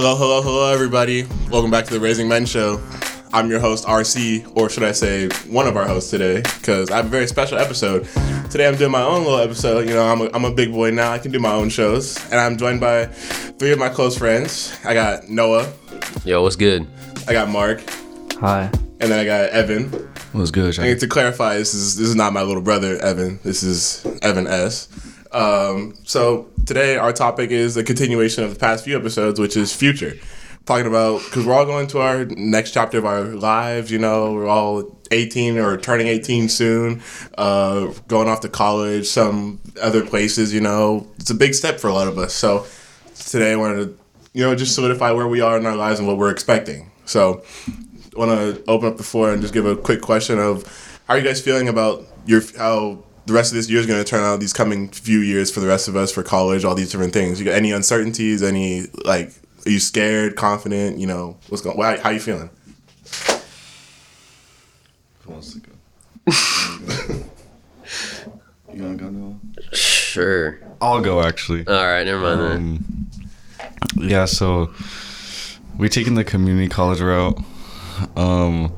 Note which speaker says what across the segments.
Speaker 1: Hello, hello, hello, everybody. Welcome back to the Raising Men Show. I'm your host, RC, or should I say, one of our hosts today, because I have a very special episode. Today I'm doing my own little episode. You know, I'm a, I'm a big boy now. I can do my own shows. And I'm joined by three of my close friends. I got Noah,
Speaker 2: Yo, what's good?
Speaker 1: I got Mark,
Speaker 3: Hi.
Speaker 1: and then I got Evan.
Speaker 4: What's good,
Speaker 1: And to clarify, this is this is not my little brother Evan. This is Evan S. Um, so today our topic is a continuation of the past few episodes, which is future. Talking about because we're all going to our next chapter of our lives. You know, we're all 18 or turning 18 soon. Uh, going off to college, some other places. You know, it's a big step for a lot of us. So today I wanted to, you know, just solidify where we are in our lives and what we're expecting. So want to open up the floor and just give a quick question of how are you guys feeling about your how the rest of this year is going to turn out these coming few years for the rest of us for college all these different things you got any uncertainties any like are you scared confident you know what's going how, how you feeling
Speaker 4: Who wants to go? you wanna go, Noah?
Speaker 2: Sure.
Speaker 4: I'll go actually.
Speaker 2: All right, never mind then.
Speaker 4: Um, yeah, so we taking the community college route. Um,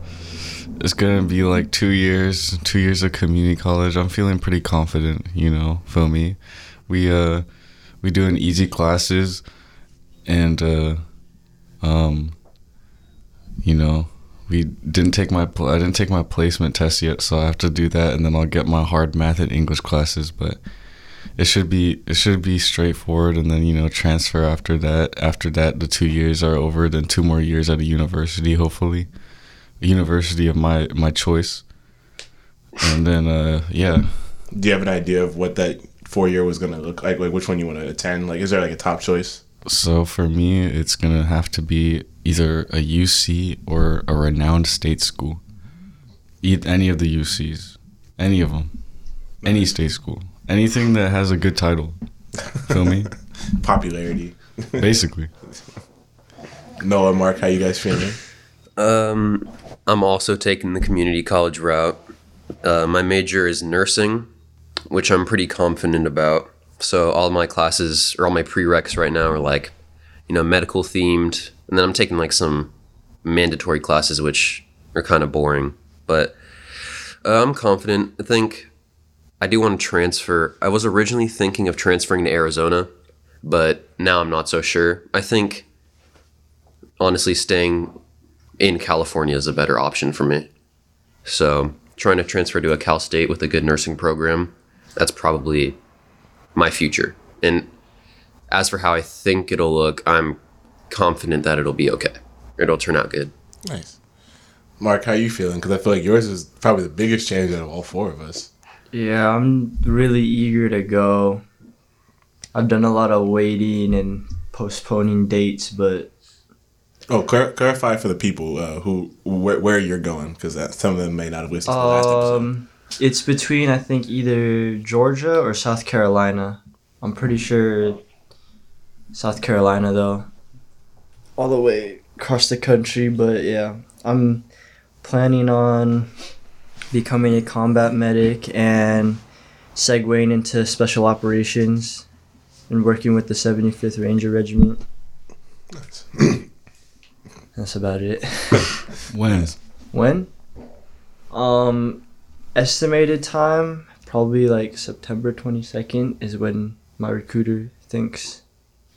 Speaker 4: it's gonna be like two years, two years of community college. I'm feeling pretty confident, you know. Feel me? We uh, we doing easy classes, and uh, um, you know, we didn't take my I didn't take my placement test yet, so I have to do that, and then I'll get my hard math and English classes. But it should be it should be straightforward, and then you know transfer after that. After that, the two years are over. Then two more years at a university, hopefully, university of my my choice. And then uh, yeah,
Speaker 1: do you have an idea of what that four year was going to look like like which one you want to attend like is there like a top choice
Speaker 4: So for me, it's gonna have to be either a UC or a renowned state school. E- any of the UCs, any of them, any state school, anything that has a good title. Feel me?
Speaker 1: popularity
Speaker 4: Basically.
Speaker 1: noah mark how you guys feeling
Speaker 2: Um, I'm also taking the community college route. Uh, my major is nursing, which I'm pretty confident about. So all my classes or all my prereqs right now are like, you know, medical themed, and then I'm taking like some mandatory classes which are kind of boring. But uh, I'm confident. I think I do want to transfer. I was originally thinking of transferring to Arizona, but now I'm not so sure. I think honestly staying in California is a better option for me. So, trying to transfer to a Cal State with a good nursing program, that's probably my future. And as for how I think it'll look, I'm confident that it'll be okay. It'll turn out good.
Speaker 1: nice mark how you feeling because i feel like yours is probably the biggest change out of all four of us
Speaker 3: Yeah, I'm really eager to go. I've done a lot of waiting and postponing dates, but
Speaker 1: Oh, clar- clarify for the people uh, who where, where you're going because some of them may not have listened to the last episode.
Speaker 3: um, it's between I think either Georgia or South Carolina. I'm pretty sure South Carolina though. All the way across the country, but yeah, I'm planning on becoming a combat medic and segueing into special operations and working with the 75th Ranger Regiment. That's about it.
Speaker 4: When?
Speaker 3: When? Um, estimated time probably like September twenty second is when my recruiter thinks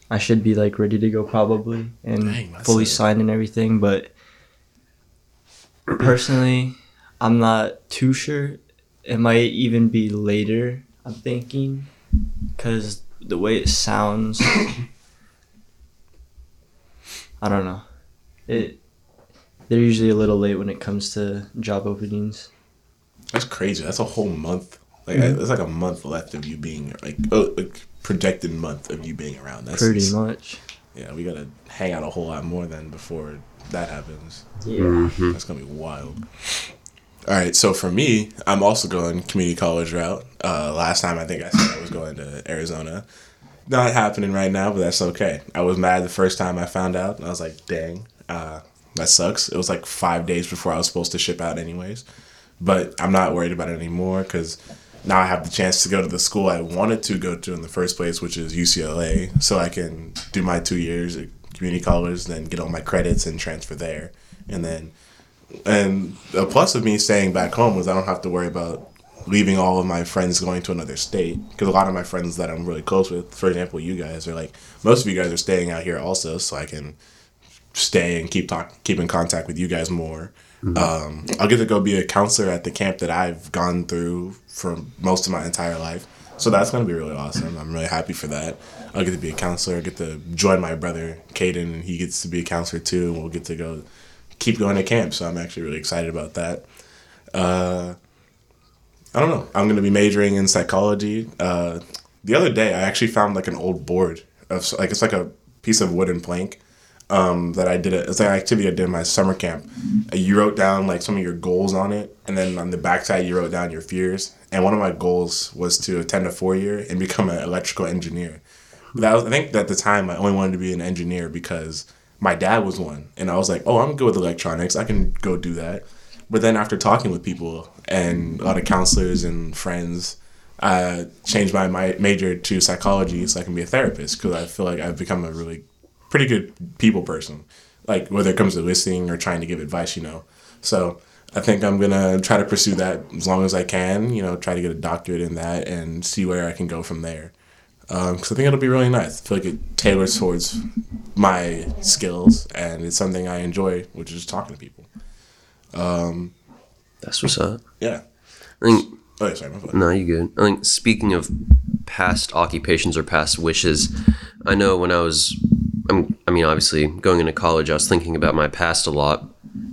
Speaker 3: I should be like ready to go probably and
Speaker 1: Dang,
Speaker 3: fully
Speaker 1: a-
Speaker 3: signed and everything. But personally, I'm not too sure. It might even be later. I'm thinking because the way it sounds. I don't know. It they're usually a little late when it comes to job openings.
Speaker 1: That's crazy. That's a whole month. Like it's like a month left of you being like oh, like projected month of you being around. That's
Speaker 3: Pretty much.
Speaker 1: Yeah, we gotta hang out a whole lot more than before that happens.
Speaker 3: Yeah.
Speaker 1: That's gonna be wild. All right, so for me, I'm also going community college route. Uh, last time I think I said I was going to Arizona. Not happening right now, but that's okay. I was mad the first time I found out, and I was like, "Dang, uh, that sucks." It was like five days before I was supposed to ship out, anyways. But I'm not worried about it anymore because now I have the chance to go to the school I wanted to go to in the first place, which is UCLA, so I can do my two years, at community college, then get all my credits and transfer there, and then and a plus of me staying back home was I don't have to worry about leaving all of my friends going to another state because a lot of my friends that I'm really close with, for example, you guys are like most of you guys are staying out here also, so I can stay and keep talk keep in contact with you guys more. Um, I'll get to go be a counselor at the camp that I've gone through for most of my entire life. So that's gonna be really awesome. I'm really happy for that. I'll get to be a counselor. I get to join my brother Caden, and he gets to be a counselor too. And we'll get to go keep going to camp. So I'm actually really excited about that. Uh, I don't know. I'm gonna be majoring in psychology. Uh, the other day, I actually found like an old board of like it's like a piece of wooden plank um, that I did. A, it's an activity I did in my summer camp. You wrote down like some of your goals on it, and then on the backside you wrote down your fears. And one of my goals was to attend a four year and become an electrical engineer. That was, I think at the time I only wanted to be an engineer because my dad was one, and I was like, oh, I'm good with electronics. I can go do that. But then after talking with people and a lot of counselors and friends, I changed my, my major to psychology so I can be a therapist because I feel like I've become a really pretty good people person, like whether it comes to listening or trying to give advice, you know. So I think I'm gonna try to pursue that as long as I can, you know, try to get a doctorate in that and see where I can go from there. Um, because I think it'll be really nice. I feel like it tailors towards my skills and it's something I enjoy, which is talking to people.
Speaker 2: Um, That's what's up.
Speaker 1: Yeah.
Speaker 2: I think
Speaker 1: Oh, yeah, sorry.
Speaker 2: No, you good. I think speaking of past occupations or past wishes, I know when I was, I'm, I mean, obviously going into college, I was thinking about my past a lot,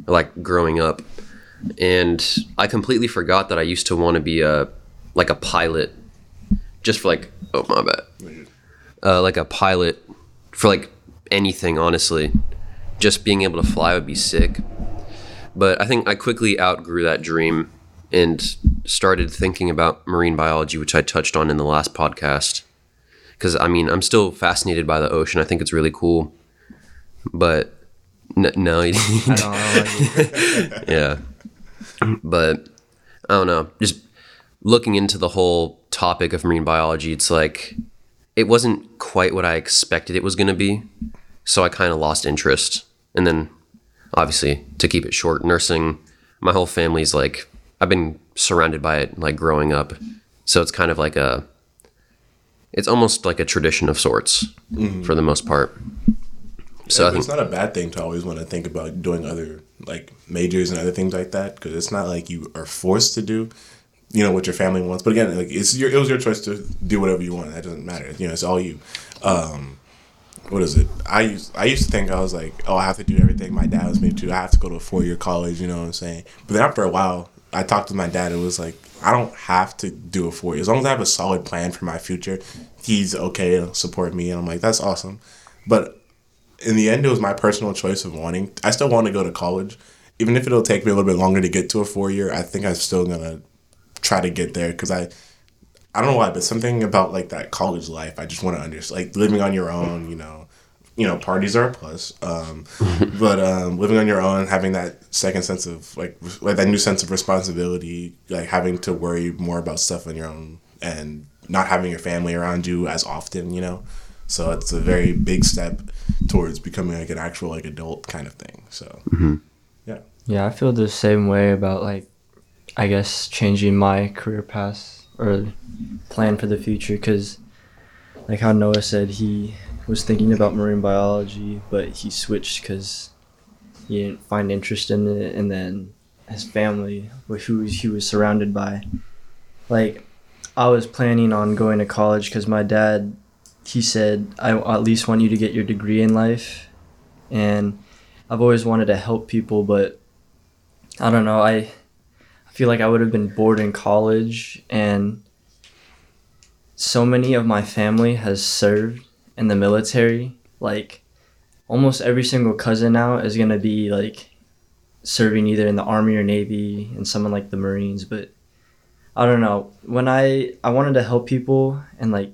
Speaker 2: like growing up, and I completely forgot that I used to want to be a, like a pilot, just for like, oh my bad, uh, like a pilot for like anything. Honestly, just being able to fly would be sick. But I think I quickly outgrew that dream and started thinking about marine biology, which I touched on in the last podcast. Because I mean, I'm still fascinated by the ocean. I think it's really cool. But n- no,
Speaker 3: I don't know.
Speaker 2: yeah. But I don't know. Just looking into the whole topic of marine biology, it's like it wasn't quite what I expected it was going to be. So I kind of lost interest. And then, obviously, to keep it short, nursing, my whole family's like, I've been surrounded by it like growing up. So it's kind of like a, it's almost like a tradition of sorts for the most part. So I
Speaker 1: Yeah,
Speaker 2: think
Speaker 1: it's not a bad thing to always want to think about doing other like majors and other things like that because it's not like you are forced to do, you know, what your family wants. But again, like it's your it was your choice to do whatever you want. That doesn't matter. You know, it's all you. Um, what is it? I used I used to think I was like, oh, I have to do everything my dad was me to. I have to go to a four year college. You know what I'm saying? But then after a while, I talked to my dad. It was like I don't have to do it for you. As long as I have a solid plan for my future, he's okay to support me. And I'm like, that's awesome. But in the end, it was my personal choice of wanting. I still want to go to college, even if it'll take me a little bit longer to get to a four year. I think I'm still gonna try to get there because I, I don't know why, but something about like that college life, I just want to understand. Like living on your own, you know, you know, parties are a plus, um, but um, living on your own, having that second sense of like like that new sense of responsibility, like having to worry more about stuff on your own and not having your family around you as often, you know. So it's a very big step towards becoming like an actual like adult kind of thing. So yeah.
Speaker 3: Yeah, I feel the same way about like, I guess changing my career path or plan for the future because, like how Noah said, he was thinking about marine biology, but he switched because he didn't find interest in it, and then his family, wh- who he was surrounded by, like, I was planning on going to college because my dad, he said, I at least want you to get your degree in life, and I've always wanted to help people, but I don't know. I I feel like I would have been bored in college, and so many of my family has served in the military. Like almost every single cousin now is gonna be like serving either in the army or navy, and someone like the Marines. But I don't know. When I I wanted to help people and like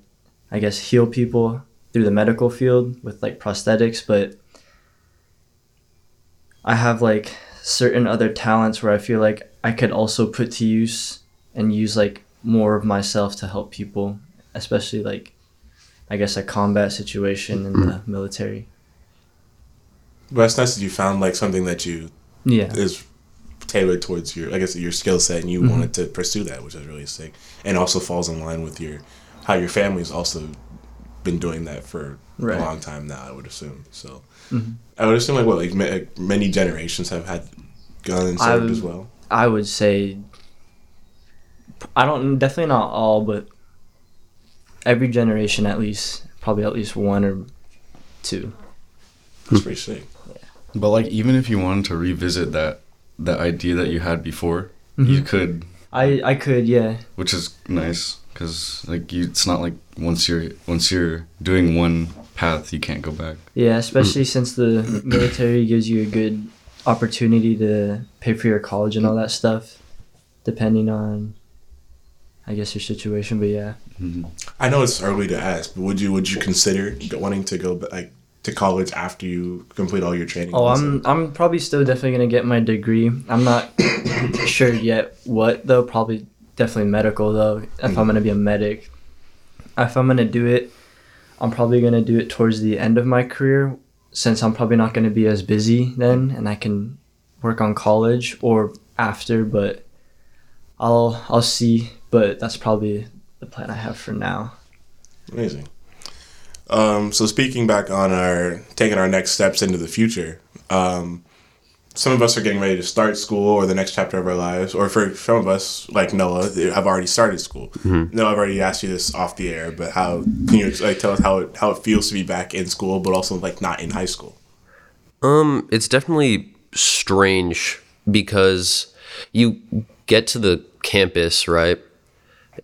Speaker 3: I guess heal people through the medical field with like prosthetics, but I have like certain other talents where I feel like I could also put to use and use like more of myself to help people, especially like I guess a combat situation in the military.
Speaker 1: But it's nice that you found like something that you
Speaker 3: Yeah.
Speaker 1: is tailored towards your, I guess, your skill set, and you
Speaker 3: Mm-hmm.
Speaker 1: wanted to pursue that, which is really sick, and also falls in line with your how your family's also been doing that for
Speaker 3: Right.
Speaker 1: a long time now. I would assume. So
Speaker 3: Mhm.
Speaker 1: I would assume like what like ma- like, many generations have had gone and served
Speaker 3: would-
Speaker 1: as well.
Speaker 3: I would say I don't definitely not all, but every generation at least probably at least one or two.
Speaker 1: It's pretty sick.
Speaker 4: But like, even if you wanted to revisit that that idea that you had before, you mm-hmm. could,
Speaker 3: I I could yeah
Speaker 4: which is nice because like you, it's not like once you're once you're doing one path, you can't go back.
Speaker 3: yeah especially since the military gives you a good opportunity to pay for your college and all that stuff, depending on I guess your situation. But yeah, mm-hmm.
Speaker 1: I know it's early to ask, but would you would you consider wanting to go like to college after you complete all your training?
Speaker 3: Oh, I'm I'm probably still definitely gonna get my degree. I'm not sure yet what though. Probably definitely medical though. If I'm mm-hmm. gonna be a medic, if I'm gonna do it, I'm probably gonna do it towards the end of my career, since I'm probably not gonna be as busy then, and I can work on college or after. But I'll I'll see. But that's probably the plan I have for now.
Speaker 1: Amazing. Um, so speaking back on our taking our next steps into the future, um, some of us are getting ready to start school or the next chapter of our lives, or for some of us, like Noah, they have already started school. Noah, I've already asked you this off the air, but how can you like tell us how it how it feels to be back in school, but also like not in high school?
Speaker 2: Um, it's definitely strange because you get to the campus, right?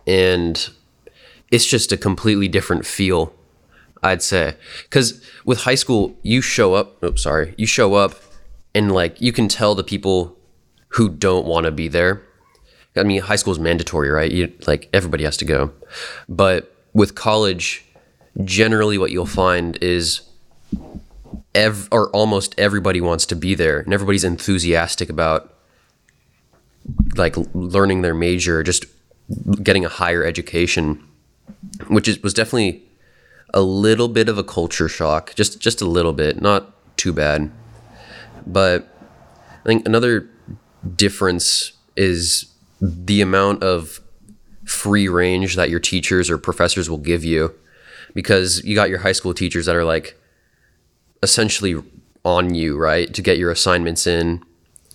Speaker 2: And it's just a completely different feel, I'd say. Cuz with high school, you show up, oh sorry, you show up and like you can tell the people who don't want to be there. I mean, high school is mandatory, right? You like everybody has to go. But with college, generally what you'll find is ev- or almost everybody wants to be there and everybody's enthusiastic about like learning their major just getting a higher education which is was definitely a little bit of a culture shock just just a little bit not too bad but i think another difference is the amount of free range that your teachers or professors will give you because you got your high school teachers that are like essentially on you, right? To get your assignments in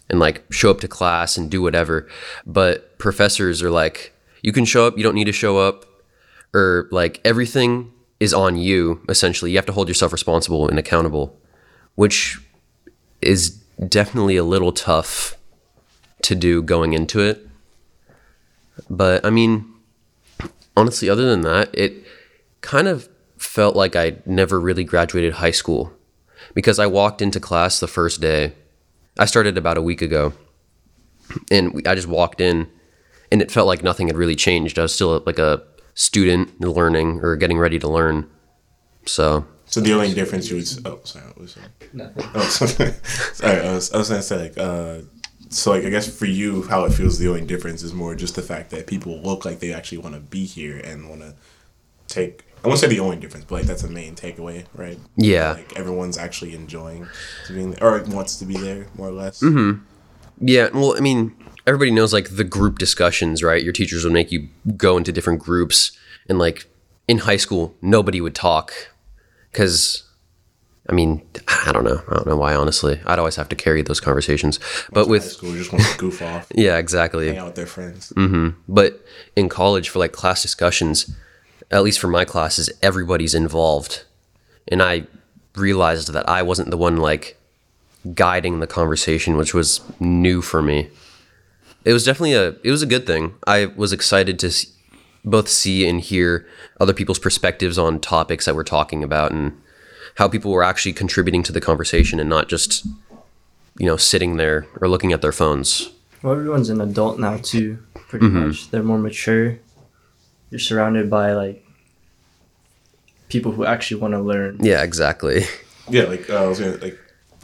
Speaker 2: and like show up to class and do whatever. But professors are like, you can show up, you don't need to show up, or like everything is on you, essentially. You have to hold yourself responsible and accountable, which is definitely a little tough to do going into it. But I mean, honestly, other than that, it kind of felt like I never really graduated high school because I walked into class the first day. I started about a week ago, and I just walked in, and it felt like nothing had really changed. I was still like a student learning or getting ready to learn. So
Speaker 1: So the only difference you would s- oh sorry what was that?
Speaker 3: Nothing.
Speaker 1: Oh, sorry. I was, I was gonna say like uh, so like I guess for you how it feels the only difference is more just the fact that people look like they actually want to be here and want to take. I won't say the only difference, but like that's the main takeaway, right?
Speaker 2: Yeah.
Speaker 1: Like everyone's actually enjoying being there, or wants to be there more or less.
Speaker 2: mm-hmm Yeah, well, I mean, everybody knows like the group discussions, right? Your teachers would make you go into different groups, and like in high school, nobody would talk because, I mean, I don't know, I don't know why. Honestly, I'd always have to carry those conversations. But
Speaker 1: High
Speaker 2: with
Speaker 1: school, you just want to goof off,
Speaker 2: yeah, exactly.
Speaker 1: hang out with their friends. Mm-hmm.
Speaker 2: But in college, for like class discussions, at least for my classes, everybody's involved. And I realized that I wasn't the one like guiding the conversation, which was new for me. It was definitely a it was a good thing. I was excited to s both see and hear other people's perspectives on topics that we're talking about and how people were actually contributing to the conversation and not just you know sitting there or looking at their phones.
Speaker 3: Well, everyone's an adult now too. Pretty much, they're more mature. You're surrounded by like people who actually want to learn.
Speaker 2: Yeah, exactly.
Speaker 1: Yeah, like uh, I was gonna like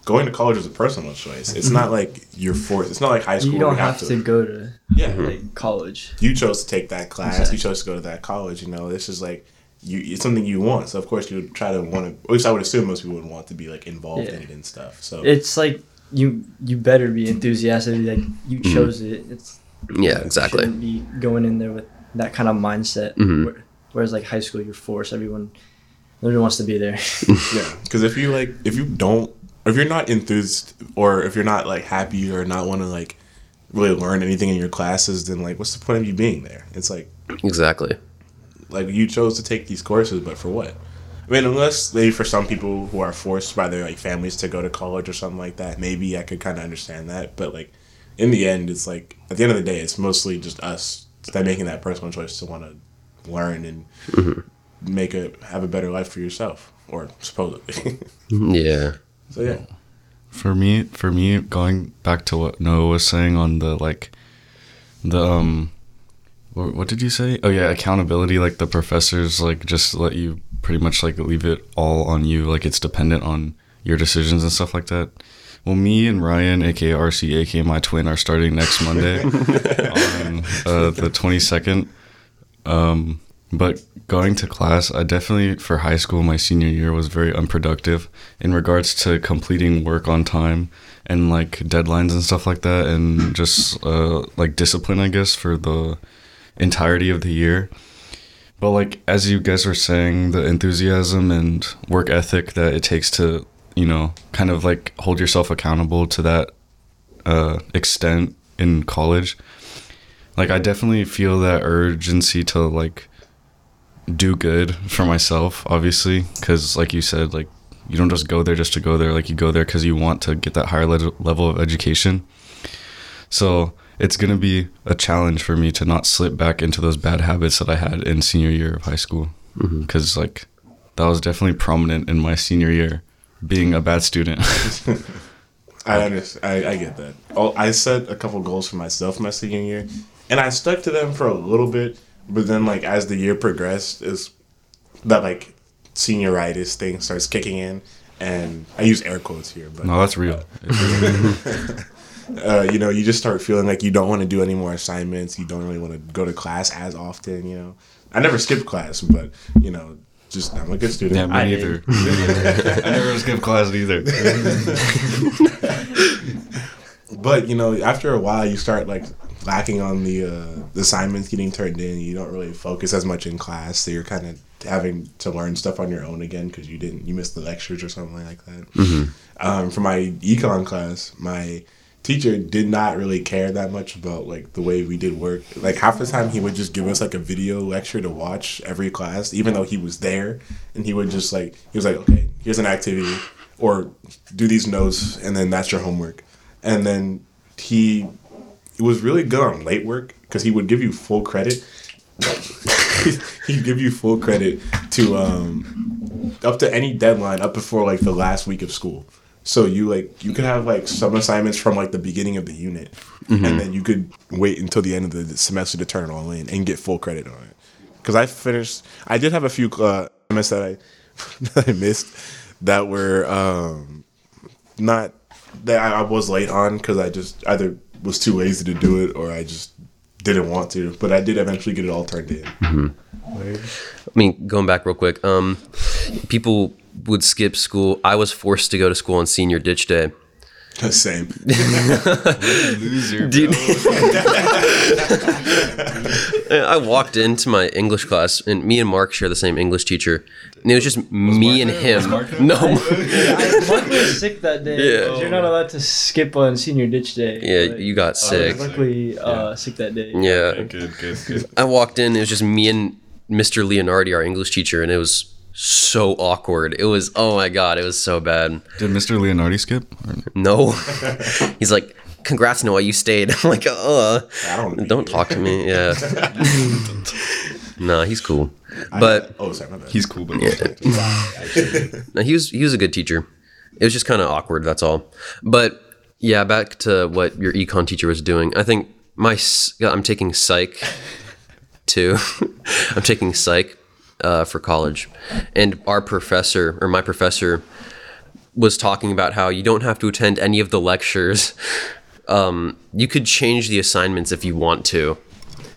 Speaker 1: going to college is a personal choice. It's not like you're forced. It's not like high school.
Speaker 3: You don't
Speaker 1: where
Speaker 3: have to go to
Speaker 1: Yeah,
Speaker 3: like college.
Speaker 1: you chose to take that class. You chose to go to that college. You know, this is like you it's something you want. So of course you would try to want to. At least I would assume most people would want to be like involved
Speaker 3: Yeah.
Speaker 1: in it and stuff. So
Speaker 3: It's like you you better be enthusiastic. Like you chose it. It's
Speaker 2: Yeah, exactly.
Speaker 3: shouldn't be going in there with that kind of mindset.
Speaker 2: Mhm.
Speaker 3: Where- Whereas like high school, you're forced. Everyone, everyone wants to be there.
Speaker 1: yeah, because if you like, if you don't, if you're not enthused, or if you're not like happy, or not want to like really learn anything in your classes, then like, what's the point of you being there? It's like
Speaker 2: Exactly.
Speaker 1: like you chose to take these courses, but for what? I mean, unless maybe for some people who are forced by their like families to go to college or something like that, maybe I could kind of understand that. But like in the end, it's like at the end of the day, it's mostly just us that making that personal choice to want to learn and mm-hmm. make a have a better life for yourself, or supposedly.
Speaker 2: Yeah.
Speaker 1: So yeah,
Speaker 4: For me, for me, going back to what Noah was saying on the like, the um, what, what did you say? Oh yeah, accountability. Like the professors, like just let you pretty much like leave it all on you. Like it's dependent on your decisions and stuff like that. Well, me and Rhyen, aka RC, aka my twin, are starting next Monday on uh, the twenty second. Um, but going to class, I definitely for high school, my senior year was very unproductive in regards to completing work on time and like deadlines and stuff like that, and just uh, like discipline, I guess, for the entirety of the year. But like as you guys were saying, the enthusiasm and work ethic that it takes to you know kind of like hold yourself accountable to that uh, extent in college. Like I definitely feel that urgency to like do good for myself, obviously, because like you said, like you don't just go there just to go there. Like you go there because you want to get that higher le- level of education. So it's gonna be a challenge for me to not slip back into those bad habits that I had in senior year of high school, mm-hmm. because like that was definitely prominent in my senior year, being a bad student.
Speaker 1: I understand. I, I get that. Oh, I set a couple goals for myself my senior year, and I stuck to them for a little bit. But then, like as the year progressed, is that like senioritis thing starts kicking in, and I use air quotes here, but
Speaker 4: no, that's real.
Speaker 1: uh, you know, you just start feeling like you don't want to do any more assignments. You don't really want to go to class as often. You know, I never skipped class, but you know, just I'm a good student.
Speaker 4: Yeah, me
Speaker 3: I
Speaker 4: neither. I never skipped class either.
Speaker 1: But you know, after a while, you start like lacking on the uh, assignments getting turned in. You don't really focus as much in class, so you're kind of having to learn stuff on your own again because you didn't you missed the lectures or something like that. Um, for my econ class, my teacher did not really care that much about like the way we did work. Like half the time, he would just give us like a video lecture to watch every class, even though he was there, and he would just like he was like, okay, here's an activity, or do these notes, and then that's your homework and then he was really good on late work because he would give you full credit. He'd give you full credit to um, up to any deadline up before like the last week of school. So you like you could have like some assignments from like the beginning of the unit, and then you could wait until the end of the semester to turn it all in and get full credit on it. Because I finished, I did have a few uh, assignments that I that I missed that were um, not that I I was late on because I just either was too lazy to do it or I just didn't want to. But I did eventually get it all turned in.
Speaker 2: I mean, going back real quick, um, people would skip school. I was forced to go to school on senior ditch day.
Speaker 1: The same.
Speaker 4: Loser.
Speaker 2: Dude. I walked into my English class, and me and Mark share the same English teacher, and it was just me and him. No,
Speaker 3: I, Mark was sick that day.
Speaker 2: Yeah.
Speaker 3: 'cause You're not allowed to skip on senior ditch day.
Speaker 2: yeah,
Speaker 3: but
Speaker 2: you got sick.
Speaker 3: I was
Speaker 2: sick.
Speaker 3: luckily uh, sick that day.
Speaker 2: Yeah,
Speaker 4: Good, good, good.
Speaker 2: I walked in. It was just me and Mr. Leonardi, our English teacher, and it was so awkward. It was oh my god, it was so bad.
Speaker 4: Did Mr. Leonardi skip?
Speaker 2: No, he's like, "Congrats, Noah, you stayed." I'm like, "Uh,
Speaker 1: I don't.
Speaker 2: don't talk to me." Yeah, nah, he's cool, but
Speaker 1: oh, sorry, my bad.
Speaker 4: He's cool, but
Speaker 2: no, he was he was a good teacher. It was just kind of awkward. That's all. But yeah, back to what your econ teacher was doing. I think my I'm taking psych too. I'm taking psych uh, for college, and our professor or my professor was talking about how you don't have to attend any of the lectures. Um, you could change the assignments if you want to.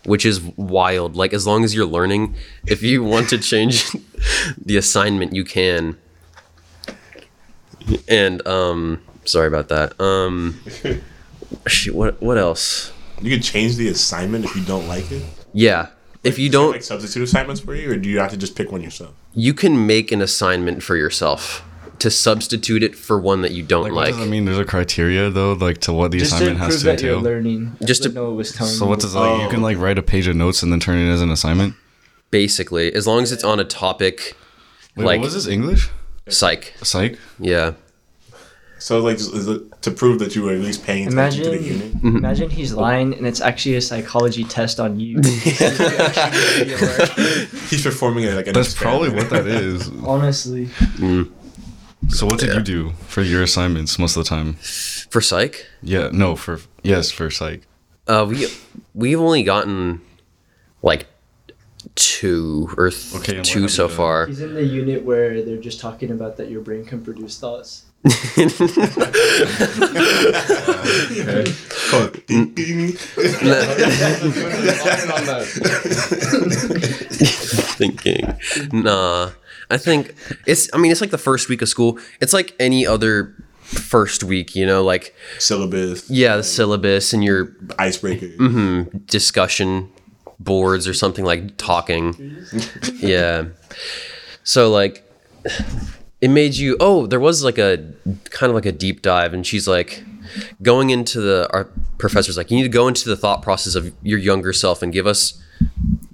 Speaker 2: which is wild. Like as long as you're learning, if you want to change the assignment, you can. And um, sorry about that. Um, shit, what what else?
Speaker 1: You can change the assignment if you don't like it.
Speaker 2: Yeah, if you
Speaker 1: Do you
Speaker 2: don't,
Speaker 1: like substitute assignments for you, or do you have to just pick one yourself?
Speaker 2: you can make an assignment for yourself to substitute it for one that you don't
Speaker 4: Like, what
Speaker 2: like.
Speaker 4: does that mean? There's a criteria though, like to what the
Speaker 3: Just to
Speaker 4: assignment has
Speaker 3: prove
Speaker 4: to
Speaker 3: that you're learning.
Speaker 2: Just to-
Speaker 3: to know it was telling
Speaker 4: So what does like you can like write a page of notes and then turn it as an assignment?
Speaker 2: Basically, as long as it's on a topic
Speaker 4: Wait,
Speaker 2: like
Speaker 4: what was this English?
Speaker 2: psych.
Speaker 4: Psych.
Speaker 2: Yeah.
Speaker 1: So like, is it to prove that you were at least paying attention to the
Speaker 3: Imagine,
Speaker 1: unit.
Speaker 3: imagine he's lying and it's actually a psychology test on you.
Speaker 1: He's performing it like an
Speaker 4: That's probably what that is.
Speaker 3: Honestly,
Speaker 4: So what did you do for your assignments most of the time?
Speaker 2: For psych,
Speaker 4: Yeah, no, for yes, for psych.
Speaker 2: uh, we we've only gotten like two or th-
Speaker 4: Okay,
Speaker 2: two so far.
Speaker 3: he's in the unit where they're just talking about that your brain can produce thoughts.
Speaker 2: Thinking, nah. I think it's. I mean, it's like the first week of school. It's like any other first week, you know, like
Speaker 1: Syllabus,
Speaker 2: yeah, the syllabus and your
Speaker 1: icebreaker. Mm-hmm.
Speaker 2: discussion boards or something like talking. yeah. So like it made you oh, there was like a kind of like a deep dive and she's like going into the our professor's like you need to go into the thought process of your younger self and give us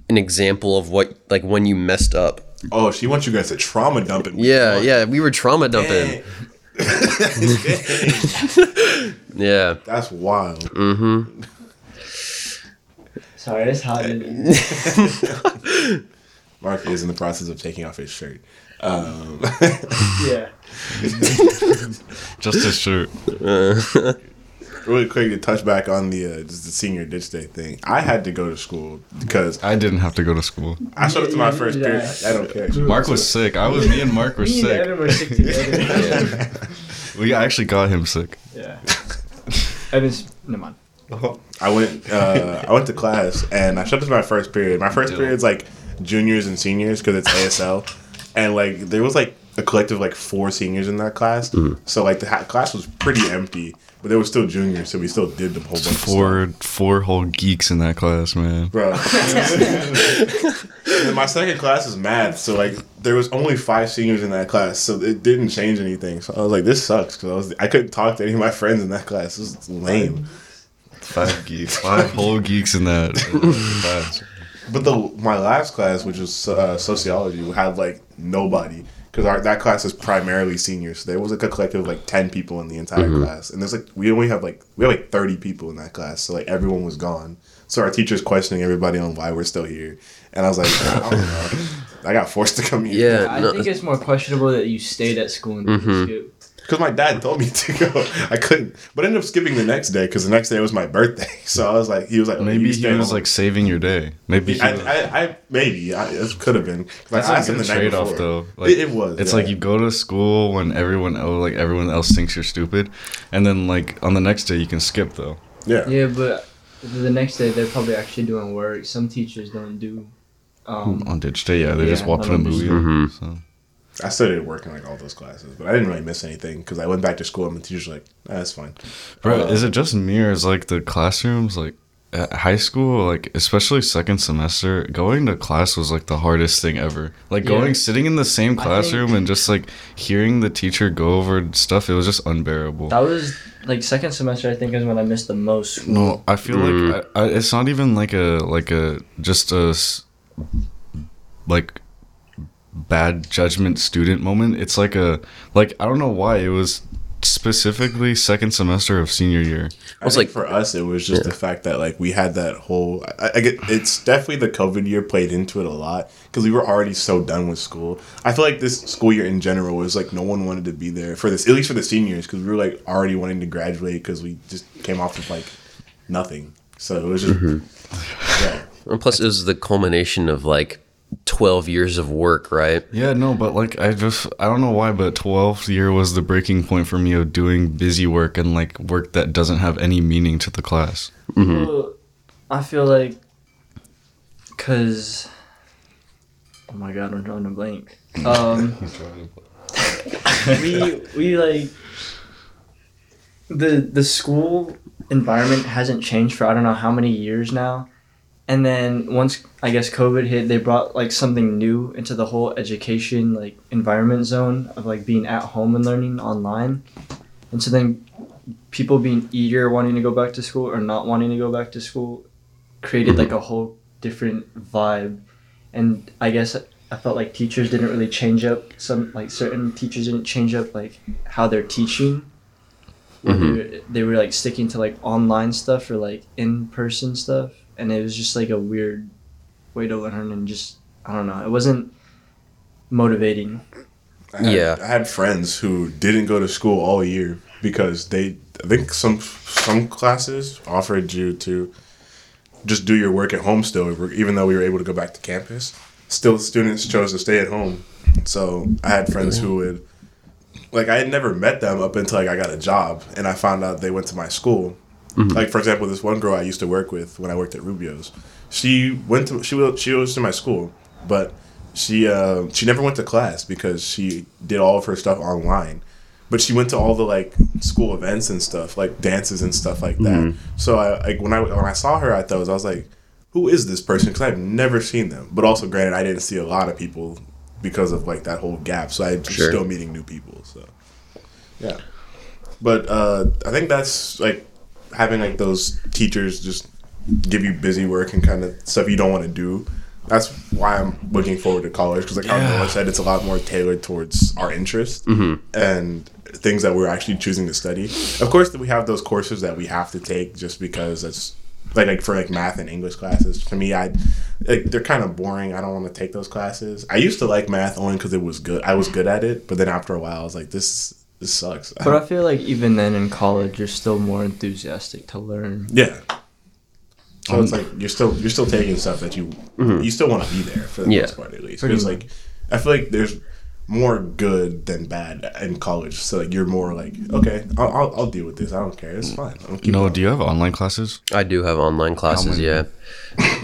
Speaker 2: an example of what like when you messed up.
Speaker 1: Oh, she wants you guys to trauma dump it.
Speaker 2: Yeah, yeah, we were trauma dumping. Yeah.
Speaker 1: That's wild. Mm-hmm.
Speaker 3: Sorry, it's hot.
Speaker 1: Mark is in the process of taking off his shirt. Um,
Speaker 3: yeah.
Speaker 4: Just his shirt.
Speaker 1: really quick to touch back on the uh, just the senior ditch day thing. I had to go to school because
Speaker 4: I didn't have to go to school.
Speaker 1: I showed up to my first
Speaker 3: yeah.
Speaker 1: period. I don't care.
Speaker 4: Mark was sick. I was me and Mark were
Speaker 3: Me
Speaker 4: sick.
Speaker 3: Evan were sick together.
Speaker 4: We actually got him sick.
Speaker 3: yeah. Evan's never mind.
Speaker 1: I went uh, I went to class and I showed up to my first period. My first
Speaker 4: Dude.
Speaker 1: period's like juniors and seniors because it's ASL, and like there was like a collective like four seniors in that class. So like the ha- class was pretty empty, but there were still juniors, so we still did the whole bunch. Of stuff.
Speaker 4: Four four whole geeks in that class, man.
Speaker 1: bro. and my second class is math, so like there was only five seniors in that class, so it didn't change anything. So I was like, this sucks because I was I couldn't talk to any of my friends in that class. This is lame.
Speaker 4: Five geeks. Five whole geeks in that. class.
Speaker 1: But the my last class, which was uh, sociology, had like nobody because our that class is primarily seniors. So there was like a collective of like ten people in the entire mm-hmm. class, and there's like we only have like we have like thirty people in that class, so like everyone was gone. So our teacher's questioning everybody on why we're still here, and I was like, I don't know. I got forced to come here.
Speaker 2: Yeah,
Speaker 3: I
Speaker 2: no,
Speaker 3: think it's more questionable that you stayed at school and didn't mm-hmm. skip.
Speaker 1: Because my dad told me to go. I couldn't. But I ended up skipping the next day because the next day was my birthday. So I was like, he was like,
Speaker 4: Maybe he was
Speaker 1: home.
Speaker 4: like saving your day. Maybe he
Speaker 1: I,
Speaker 4: was,
Speaker 1: I, I maybe I, it could have been. 'Cause I
Speaker 4: that's
Speaker 1: asked
Speaker 4: a good
Speaker 1: the night
Speaker 4: trade off though. Like,
Speaker 1: it, it was.
Speaker 4: It's
Speaker 1: yeah.
Speaker 4: like you go to school when everyone oh like everyone else thinks you're stupid, and then like on the next day you can skip though.
Speaker 1: yeah.
Speaker 3: Yeah, but the next day they're probably actually doing work. Some teachers don't do. Um,
Speaker 4: On ditch day, yeah, they just
Speaker 3: Yeah,
Speaker 4: watching a
Speaker 3: on
Speaker 4: movie.
Speaker 2: Mhm.
Speaker 4: So.
Speaker 1: I started working like all those classes, but I didn't really miss anything because I went back to school and the teacher's like, ah, "That's fine."
Speaker 4: Bro,
Speaker 1: Uh,
Speaker 4: is it just me or is like the classrooms like at high school, like especially second semester, going to class was like the hardest thing ever. Like
Speaker 3: Yeah.
Speaker 4: going sitting in the same classroom
Speaker 3: think-
Speaker 4: and just like hearing the teacher go over stuff, it was just unbearable.
Speaker 3: that was like second semester. I think is when I missed the most. School.
Speaker 4: No, I feel like I, I, it's not even like a like a just a like bad judgment student moment. It's like a like I don't know why it was specifically second semester of senior year.
Speaker 1: I
Speaker 2: was like-
Speaker 1: for us, it was just the fact that like we had that whole. I, I get it's definitely the COVID year played into it a lot because we were already so done with school. I feel like this school year in general was like no one wanted to be there for this, at least for the seniors, because we were like already wanting to graduate because we just came off of like nothing. So it was just mm-hmm. yeah.
Speaker 2: and plus it was the culmination of like 12 years of work, right?
Speaker 4: Yeah, no, but like I just I don't know why, but 12th year was the breaking point for me of doing busy work and like work that doesn't have any meaning to the class.
Speaker 3: Well, I feel like Cause, oh my god, I'm drawing a blank. Um, we we like the the school environment hasn't changed for I don't know how many years now. And then once I guess COVID hit, they brought like something new into the whole education like environment zone of like being at home and learning online. And so then people being eager wanting to go back to school or not wanting to go back to school created like a whole different vibe. And I guess I felt like teachers didn't really change up some like certain teachers didn't change up like how they're teaching. Whether mm-hmm. They were like sticking to like online stuff or like in person stuff, and it was just like a weird way to learn and just I don't know. It wasn't motivating.
Speaker 1: I had,
Speaker 2: Yeah.
Speaker 1: I had friends who didn't go to school all year because they. I think some some classes offered you to just do your work at home still, even though we were able to go back to campus. Still, students chose to stay at home. So I had friends who would, like, I had never met them up until like I got a job, and I found out they went to my school. Like for example, this one girl I used to work with when I worked at Rubio's, she went to she was she was to my school, but she uh, she never went to class because she did all of her stuff online. But she went to all the like school events and stuff, like dances and stuff like that. So I like when I when I saw her at those, I was like, "Who is this person?" Because I've never seen them. But also, granted, I didn't see a lot of people because of like that whole gap. So I'm
Speaker 2: Sure.
Speaker 1: still meeting new people. So yeah, but uh, I think that's like having like those teachers just give you busy work and kind of stuff you don't want to do. That's why I'm looking forward to college because, like
Speaker 4: Yeah.
Speaker 1: Noah said, it's a lot more tailored towards our interests mm-hmm. and things that we're actually choosing to study. Of course, we have those courses that we have to take just because that's like like for like math and English classes. For me, I like they're kind of boring. I don't want to take those classes. I used to like math only because it was good. I was good at it, but then after a while, I was like, this this sucks.
Speaker 3: But I feel like even then in college, you're still more enthusiastic to learn.
Speaker 1: Yeah. So um, it's like you're still you're still taking stuff that you mm-hmm. you still want to be there for the
Speaker 2: Yeah.
Speaker 1: most part at least. Because like I feel like there's more good than bad in college. So like you're more like okay, I'll I'll, I'll deal with this. I don't care. It's mm. fine. I'll
Speaker 4: No, do you have online classes?
Speaker 2: I do have online classes. Yeah.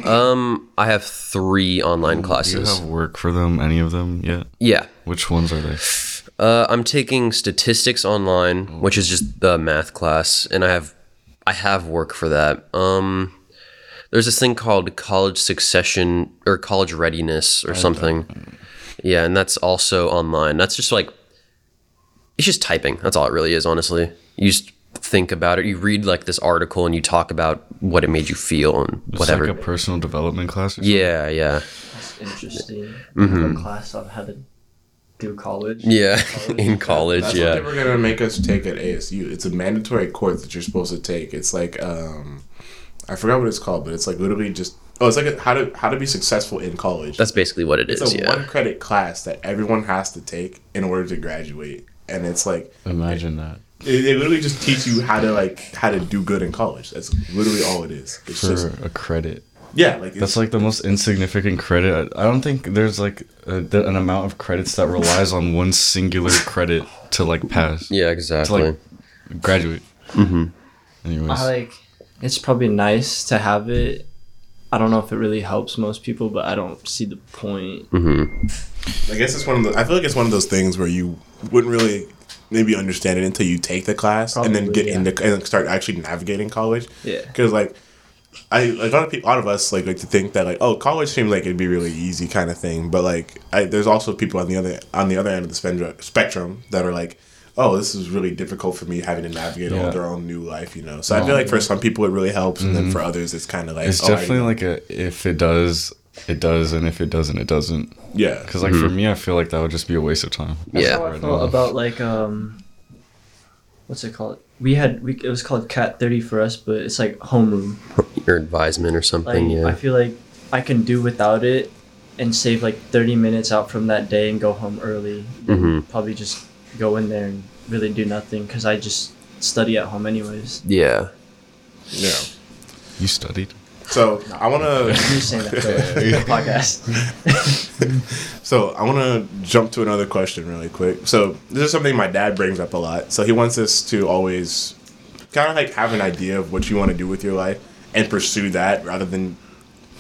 Speaker 2: Um, I have three online
Speaker 4: Do you
Speaker 2: classes.
Speaker 4: have work for them? Any of them yet?
Speaker 2: Yeah.
Speaker 4: Which ones are they?
Speaker 2: Uh, I'm taking statistics online, which is just the math class, and I have I have work for that. Um, there's this thing called college succession or college readiness or something. Yeah, and that's also online. That's just like it's just typing. That's all it really is, honestly. You just think about it. You read like this article and you talk about what it made you feel and
Speaker 4: It's
Speaker 2: whatever.
Speaker 4: like a personal development class. Or something?
Speaker 2: yeah, yeah,
Speaker 3: That's interesting. A class I've had to do college.
Speaker 2: yeah. In college,
Speaker 1: That's what
Speaker 2: yeah.
Speaker 1: they were gonna make us take at ASU. It's a mandatory course that you're supposed to take. It's like um, I forgot what it's called, but it's like literally just oh, it's like a, how to how to be successful in college.
Speaker 2: That's basically what it
Speaker 1: it's
Speaker 2: is.
Speaker 1: a
Speaker 2: Yeah.
Speaker 1: one credit class that everyone has to take in order to graduate, and it's like
Speaker 4: Imagine that.
Speaker 1: it, it literally just teach you how to like how to do good in college. That's literally all it is. It's
Speaker 4: For
Speaker 1: just
Speaker 4: a credit.
Speaker 1: Yeah, like
Speaker 4: That's like the most insignificant credit. I I don't think there's like a, the- an amount of credits that relies on one singular credit to like pass,
Speaker 2: Yeah, exactly.
Speaker 4: to
Speaker 2: exactly.
Speaker 4: like graduate. Mm-hmm. Anyways,
Speaker 3: I like. It's probably nice to have it. I don't know if it really helps most people, but I don't see the point. Hmm.
Speaker 1: I guess it's one of the. I feel like it's one of those things where you wouldn't really maybe understand it until you take the class and then get
Speaker 3: yeah.
Speaker 1: into and start actually navigating college.
Speaker 3: Yeah.
Speaker 1: Because like, I like a lot of people, a lot of us like like to think that like oh college seems like it'd be really easy kind of thing, but like I, there's also people on the other on the other end of the spectrum spectrum that are like. Oh, this is really difficult for me having to navigate all their own new life, you know. So I feel like for some people it really helps, and then for others it's kind of like
Speaker 4: it's
Speaker 1: oh, I-
Speaker 4: definitely like a if it does, it does, and if it doesn't, it doesn't.
Speaker 1: yeah.
Speaker 4: Because like for me, I feel like that would just be a waste of time.
Speaker 3: That's
Speaker 2: Yeah.
Speaker 3: how I
Speaker 4: Right
Speaker 3: felt about like um, what's it called? We had we it was called Cat Thirty for us, but it's like homeroom.
Speaker 2: Your advisement or
Speaker 3: Like
Speaker 2: yeah
Speaker 3: I feel like I can do without it and save like thirty minutes out from that day and go home early. Than
Speaker 2: Mhm.
Speaker 3: Probably just go in there and really do nothing because I just study at home anyways.
Speaker 2: Yeah.
Speaker 1: Yeah.
Speaker 4: You studied.
Speaker 1: So I want to
Speaker 3: just saying that podcast.
Speaker 1: So I want to jump to another question really quick. So this is something my dad brings up a lot. So he wants us to always kind of like have an idea of what you want to do with your life and pursue that rather than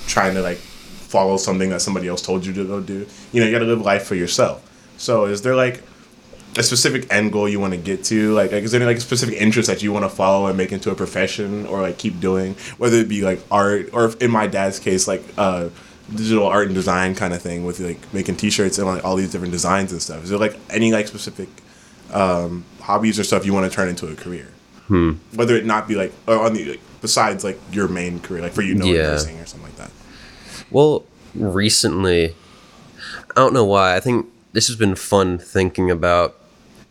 Speaker 1: trying to like follow something that somebody else told you to go do. You know, you got to live life for yourself. So, is there like a specific end goal you want to get to? Like, like is there any like a specific interest that you want to follow and make into a profession or like keep doing? Whether it be like art or if, in my dad's case, like uh, digital art and design kind of thing with like making T-shirts and like all these different designs and stuff. Is there like any like specific um, hobbies or stuff you want to turn into a career?
Speaker 2: Hmm.
Speaker 1: Whether it not be like or on the like, besides like your main career, like for you know
Speaker 2: Yeah.
Speaker 1: nursing or something like that.
Speaker 2: Well, recently, I don't know why. I think this has been fun thinking about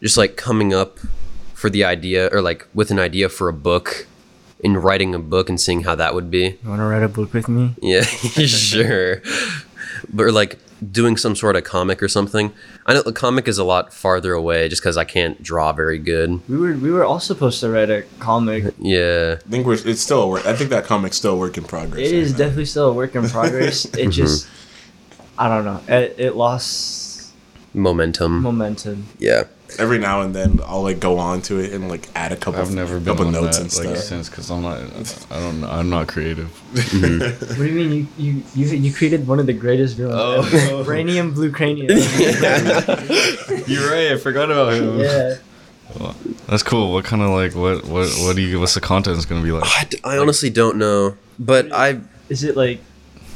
Speaker 2: just like coming up for the idea or like with an idea for a book and writing a book and seeing how that would be.
Speaker 3: You want to write a book with me?
Speaker 2: Yeah, sure. But or, like doing some sort of comic or something. I know the comic is a lot farther away just because I can't draw very good.
Speaker 3: We were we were all supposed to write a comic.
Speaker 2: Yeah.
Speaker 1: I think we're it's still a work. I think that comic's still a work in progress.
Speaker 3: It
Speaker 1: right
Speaker 3: is
Speaker 1: now.
Speaker 3: definitely still a work in progress.
Speaker 2: Mm-hmm.
Speaker 3: it just, I don't know. It, it lost
Speaker 2: Momentum.
Speaker 3: momentum.
Speaker 2: Yeah.
Speaker 1: Every now and then I'll like go on to it and like add a couple.
Speaker 4: I've never been
Speaker 1: couple
Speaker 4: on
Speaker 1: notes
Speaker 4: that
Speaker 1: and
Speaker 4: like
Speaker 1: stuff.
Speaker 4: since because I'm not. I don't. know. I'm not creative.
Speaker 3: What do you mean you you you, you created one of the greatest villains?
Speaker 4: Oh.
Speaker 3: ever. Brainium Blue Cranium.
Speaker 4: You're right. I forgot about him.
Speaker 3: yeah.
Speaker 4: That's cool. What kind of like what what what do you? What's the content's gonna be like?
Speaker 2: I, d- I honestly don't know, but I
Speaker 3: Is it like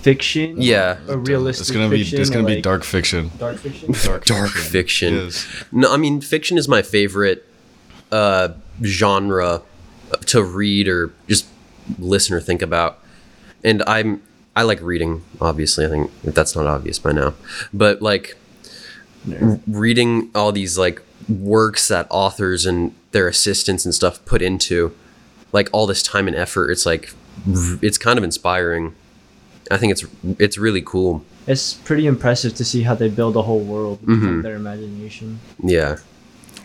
Speaker 3: fiction?
Speaker 2: yeah
Speaker 3: a realistic
Speaker 4: It's gonna be.
Speaker 3: fiction
Speaker 4: It's gonna
Speaker 3: or,
Speaker 4: be dark fiction.
Speaker 3: Dark fiction.
Speaker 4: Dark,
Speaker 2: dark fiction.
Speaker 4: Yes.
Speaker 2: No, I mean fiction is my favorite uh, genre to read or just listen or think about, and I'm I like reading. Obviously, I think that's not obvious by now, but like r- reading all these like works that authors and their assistants and stuff put into like all this time and effort. It's like it's kind of inspiring. I think it's it's really cool.
Speaker 3: It's pretty impressive to see how they build a whole world
Speaker 2: Mhm.
Speaker 3: from their imagination.
Speaker 2: Yeah.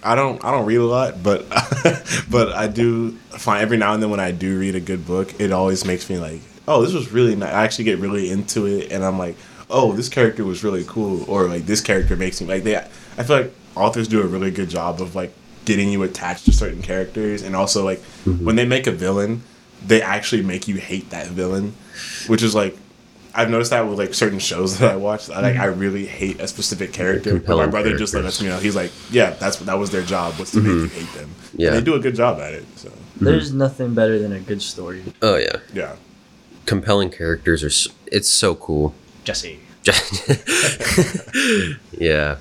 Speaker 1: I don't I don't read a lot, but but I do find every now and then when I do read a good book, it always makes me like, oh, this was really nice. I actually get really into it, and I'm like, oh, this character was really cool, or like this character makes me like they. I feel like authors do a really good job of like getting you attached to certain characters, and also like when they make a villain, they actually make you hate that villain, which is like. I've noticed that with like certain shows that I watch. I, like I mm-hmm. really hate a specific character. But my
Speaker 2: Compelling
Speaker 1: brother just like
Speaker 2: characters.
Speaker 1: lets me know. He's like, yeah, that's that was their job was to make mm-hmm. you hate them.
Speaker 2: Yeah.
Speaker 1: And they do a good job at it. So mm-hmm.
Speaker 3: There's nothing better than a good story.
Speaker 2: Oh yeah.
Speaker 1: yeah,
Speaker 2: compelling characters are s- it's so cool
Speaker 3: Jesse.
Speaker 2: yeah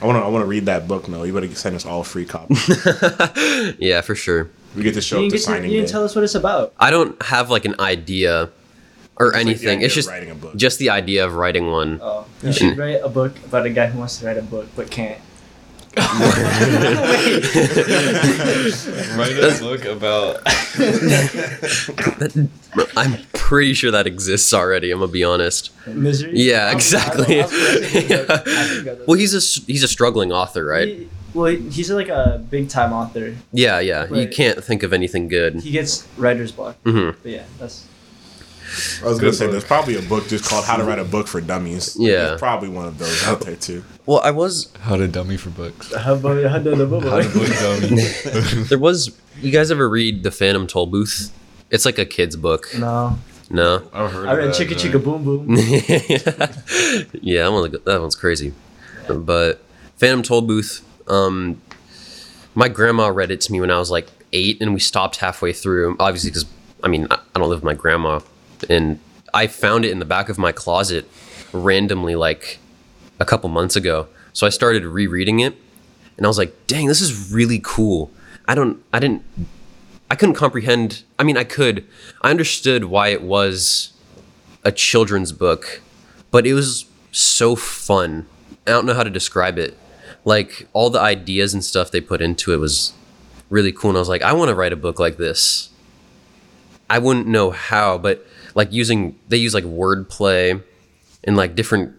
Speaker 1: I want to I want to read that book. No, you better send us all free copies.
Speaker 2: yeah for sure
Speaker 1: we get to show
Speaker 3: You
Speaker 1: up to
Speaker 3: get to,
Speaker 1: signing
Speaker 3: you didn't
Speaker 1: day.
Speaker 3: tell us what it's about.
Speaker 2: i don't have like an idea or
Speaker 1: like
Speaker 2: anything
Speaker 1: idea
Speaker 2: it's just
Speaker 1: writing a book.
Speaker 2: just the idea of writing one
Speaker 3: Oh, you should write a book about a guy who wants to write a book but can't.
Speaker 4: Write a book about.
Speaker 2: i'm pretty sure that exists already i'm gonna be honest
Speaker 3: Misery.
Speaker 2: Yeah, exactly.
Speaker 3: I was- I was gonna say, like, I think of it.
Speaker 2: well he's a s- he's a struggling author right
Speaker 3: He- well, he's like a big time author.
Speaker 2: yeah yeah you can't think of anything good
Speaker 3: He gets writer's block.
Speaker 2: Mm-hmm.
Speaker 3: But yeah, that's
Speaker 1: I was gonna say
Speaker 4: book.
Speaker 1: there's probably a book just called How to Write a Book for Dummies.
Speaker 2: Yeah.
Speaker 1: there's probably one of those out there too.
Speaker 2: well i was
Speaker 4: How to dummy for books.
Speaker 3: how about how the
Speaker 4: How to book dummy.
Speaker 2: there was you guys ever read the phantom toll booth it's like a kid's book
Speaker 3: No,
Speaker 2: no
Speaker 4: I've heard.
Speaker 3: I
Speaker 4: of
Speaker 3: read
Speaker 4: that,
Speaker 3: Chicka
Speaker 4: but-
Speaker 3: Chicka Boom Boom.
Speaker 2: yeah, I'm on one, that one's crazy. But Phantom Toll Booth, um, my grandma read it to me when I was like eight, and we stopped halfway through. Obviously, because I mean, I I don't live with my grandma, and I found it in the back of my closet randomly, like a couple months ago. So I started rereading it, and I was like, "Dang, this is really cool." I don't, I didn't, I couldn't comprehend. I mean, I could, I understood why it was a children's book, but it was so fun. I don't know how to describe it. Like all the ideas and stuff they put into it was really cool. And I was like, I want to write a book like this. I wouldn't know how, but like using they use like wordplay and like different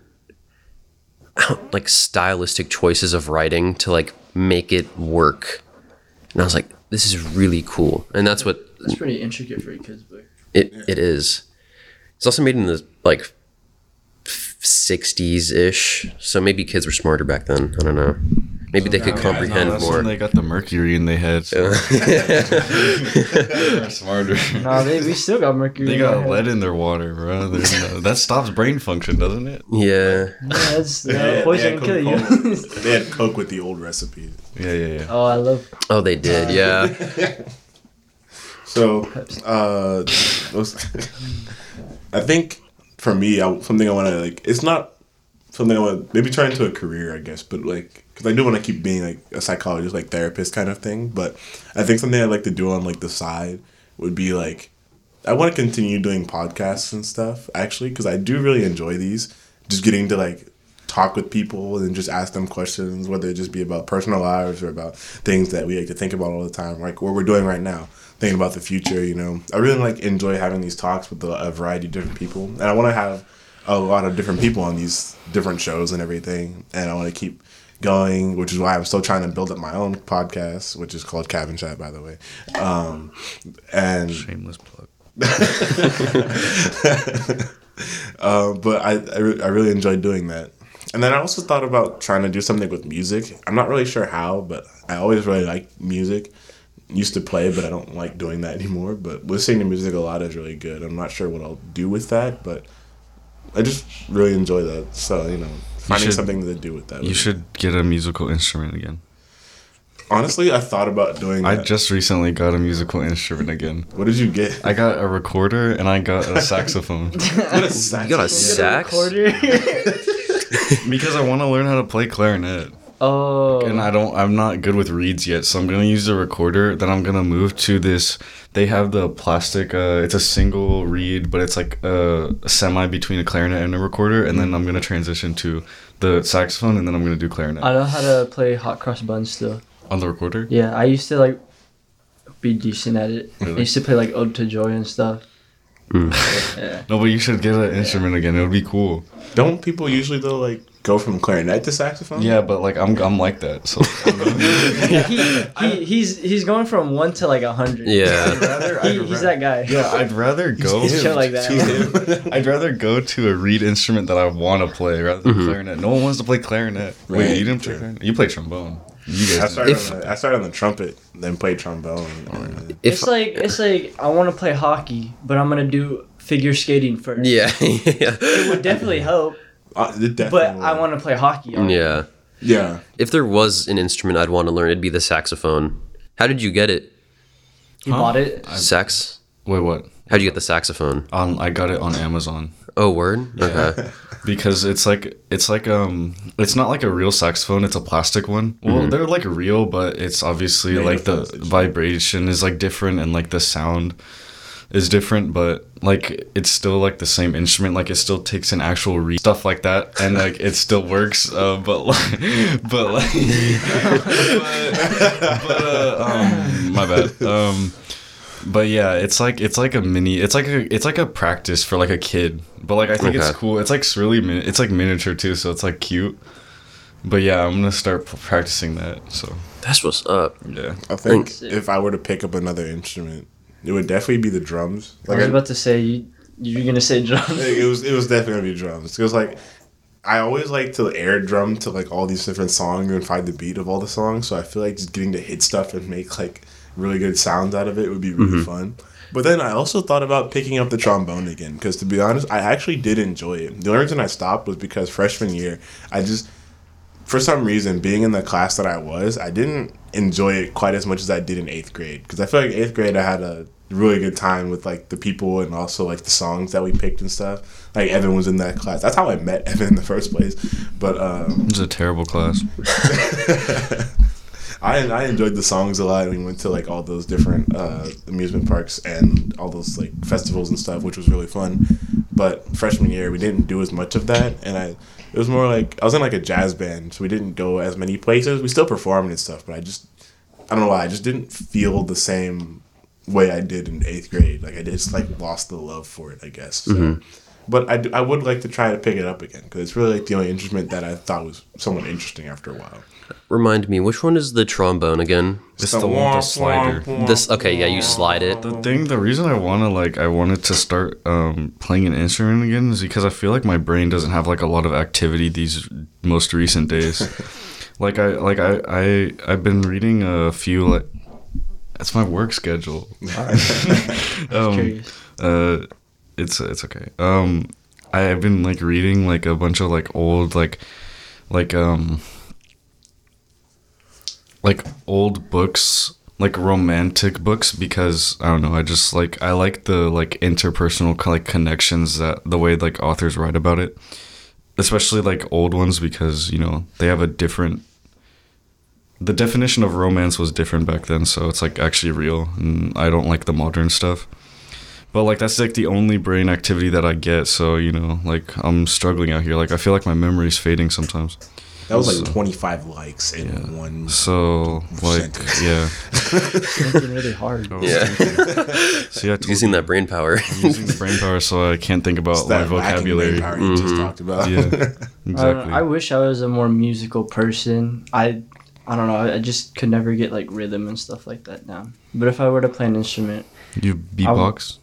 Speaker 2: like stylistic choices of writing to like make it work. And I was like, this is really cool. And that's what
Speaker 3: That's pretty intricate for a kid's book.
Speaker 2: it it is. It's also made in the like sixties ish, so maybe kids were smarter back then. I don't know. Maybe they could comprehend
Speaker 4: No,
Speaker 2: more.
Speaker 4: they got the mercury in their heads. So they're smarter.
Speaker 3: Nah, they, we still got mercury.
Speaker 4: They
Speaker 3: in
Speaker 4: got
Speaker 3: our head.
Speaker 4: lead in their water, bro. No, that stops brain function, doesn't it?
Speaker 2: yeah.
Speaker 3: Yeah, that's
Speaker 1: They
Speaker 3: uh, poison
Speaker 1: they
Speaker 3: can
Speaker 1: had
Speaker 3: kill
Speaker 1: Coke-
Speaker 3: you.
Speaker 1: they had Coke with the old recipe.
Speaker 4: Yeah, yeah, yeah.
Speaker 3: oh, I love.
Speaker 2: Oh, they did. Yeah.
Speaker 1: So, uh, I think for me, I, something I want to like. It's not something I want. Maybe try into a career, I guess. But like, because I do want to keep being like a psychologist, like therapist kind of thing. But I think something I'd like to do on like the side would be like, I want to continue doing podcasts and stuff. Actually, because I do really enjoy these. Just getting to like talk with people and just ask them questions, whether it just be about personal lives or about things that we like to think about all the time, like what we're doing right now, thinking about the future. You know, I really like enjoy having these talks with a variety of different people, and I want to have a lot of different people on these different shows and everything, and I want to keep going, which is why I'm still trying to build up my own podcast, which is called Cabin Chat, by the way. Um, and
Speaker 4: Shameless plug.
Speaker 1: uh, but I, I, I really enjoyed doing that. And then I also thought about trying to do something with music. I'm not really sure how, but I always really liked music. Used to play, but I don't like doing that anymore. But listening to music a lot is really good. I'm not sure what I'll do with that, but I just really enjoy that. So, you know, finding
Speaker 4: should-
Speaker 1: something to do with that.
Speaker 4: You should get a musical instrument again.
Speaker 1: Honestly, I thought about doing
Speaker 4: I just recently got a musical instrument again.
Speaker 1: what did you get?
Speaker 4: I got a recorder and I got a saxophone
Speaker 1: What a
Speaker 2: You got a
Speaker 3: Get a
Speaker 2: sax?
Speaker 3: recorder.
Speaker 4: because I want to learn how to play clarinet.
Speaker 3: Oh.
Speaker 4: And I don't I'm not good with reeds yet, so I'm going to use the recorder. Then I'm going to move to this they have the plastic uh it's a single reed, but it's like a semi between a clarinet and a recorder and then I'm going to transition to the saxophone and then I'm going to do clarinet
Speaker 3: I know how to play hot cross buns still.
Speaker 4: on the recorder.
Speaker 3: Yeah, I used to like be decent at it. I used to play like Ode to Joy and stuff.
Speaker 2: Mm.
Speaker 3: Yeah.
Speaker 4: No, but you should get an instrument again. It would be cool.
Speaker 1: Don't people usually, though, like, go from clarinet to saxophone?
Speaker 4: Yeah, but like I'm I'm like that. So
Speaker 3: he, he, he's he's going from one to like a hundred.
Speaker 2: Yeah.
Speaker 4: rather
Speaker 3: He, he's that guy.
Speaker 4: Yeah, I'd rather go.
Speaker 3: He's chill like that.
Speaker 1: To-
Speaker 4: I'd rather go to a reed instrument that I want to play rather than mm-hmm. clarinet. No one wants to play clarinet. Wait, you didn't play clarinet? You play trombone. You
Speaker 1: I
Speaker 4: guys.
Speaker 1: started,
Speaker 2: If-
Speaker 1: on the, I started on the trumpet, then played trombone. and- oh,
Speaker 2: If
Speaker 3: it's like it's like I want to play hockey, but I'm gonna do figure skating first.
Speaker 2: yeah, yeah,
Speaker 3: It would definitely help,
Speaker 1: Uh, definitely
Speaker 3: but I want to play hockey.
Speaker 2: yeah.
Speaker 1: Yeah.
Speaker 2: If there was an instrument I'd want to learn, it'd be the saxophone. How did you get it?
Speaker 3: You bought it.
Speaker 2: Sax?
Speaker 4: Wait, what?
Speaker 2: How'd you get the saxophone?
Speaker 4: Um, I got it on Amazon
Speaker 2: Oh, word. Okay.
Speaker 4: because it's like it's like um, it's not like a real saxophone. It's a plastic one. Well, they're like real, but it's obviously
Speaker 1: Made
Speaker 4: like the vibration is like different and like the sound is different, but like it's still like the same instrument. Like it still takes an actual reed stuff like that, and like it still works. Uh, but like, but like, but, but uh, um, my bad. Um, but yeah, it's like it's like a mini. It's like a it's like a practice for like a kid. But like I think it's cool. It's like really min- it's like miniature too, so it's like cute. But yeah, I'm gonna start p- practicing that. So
Speaker 2: That's what's up.
Speaker 4: yeah.
Speaker 1: I think if I were to pick up another instrument, it would definitely be the drums. Like I was
Speaker 3: about to say you. You're gonna say drums.
Speaker 1: it was it was definitely gonna be drums. Because like I always like to air drum to like all these different songs and find the beat of all the songs. So I feel like just getting to hit stuff and make like really good sounds out of it would be really mm-hmm. fun. But then I also thought about picking up the trombone again because to be honest, I actually did enjoy it. The only reason I stopped was because freshman year, I just for some reason, being in the class that I was, I didn't enjoy it quite as much as I did in eighth grade. Because I feel like eighth grade, I had a really good time with like the people and also like the songs that we picked and stuff. Like Evan was in that class. That's how I met Evan in the first place. But um,
Speaker 4: it was a terrible class.
Speaker 1: I I enjoyed the songs a lot. We went to like all those different uh, amusement parks and all those like festivals and stuff, which was really fun. But freshman year, we didn't do as much of that, and I it was more like I was in like a jazz band, so we didn't go as many places. We still performed and stuff, but I just I don't know why I just didn't feel the same way I did in eighth grade. Like I just like lost the love for it, I guess. So. Mm-hmm. But I, do- I would like to try to pick it up again because it's really like the only instrument that I thought was somewhat interesting after a while.
Speaker 2: Remind me, which one is the trombone again?
Speaker 4: It's the one with the slider.
Speaker 2: This okay, yeah, you slide it.
Speaker 4: The thing, the reason I want to like, I wanted to start um, playing an instrument again is because I feel like my brain doesn't have like a lot of activity these most recent days. like I like I I I've been reading a few like that's my work schedule. um,
Speaker 3: Curious.
Speaker 4: uh, it's it's okay. Um, I've been like reading like a bunch of like old like like um like old books like romantic books because I don't know I just like I like the like interpersonal like connections that the way like authors write about it especially like old ones because you know they have a different the definition of romance was different back then so it's like actually real and I don't like the modern stuff but like that's like the only brain activity that I get so you know like I'm struggling out here like I feel like my memory's fading sometimes
Speaker 1: That was like 25 likes in one.
Speaker 4: so like
Speaker 1: Sentence.
Speaker 4: yeah
Speaker 3: Thinking really hard.
Speaker 2: Oh, yeah.
Speaker 4: so yeah I told
Speaker 2: Using that brain power.
Speaker 4: I'm using the brain power so I can't think about my vocabulary.
Speaker 1: brain power you just mm-hmm. talked about.
Speaker 4: Yeah,
Speaker 3: I,
Speaker 4: exactly.
Speaker 3: know, I wish I was a more musical person. I I don't know. I I just could never get like rhythm and stuff like that down. But if I were to play an instrument,
Speaker 4: you beatbox?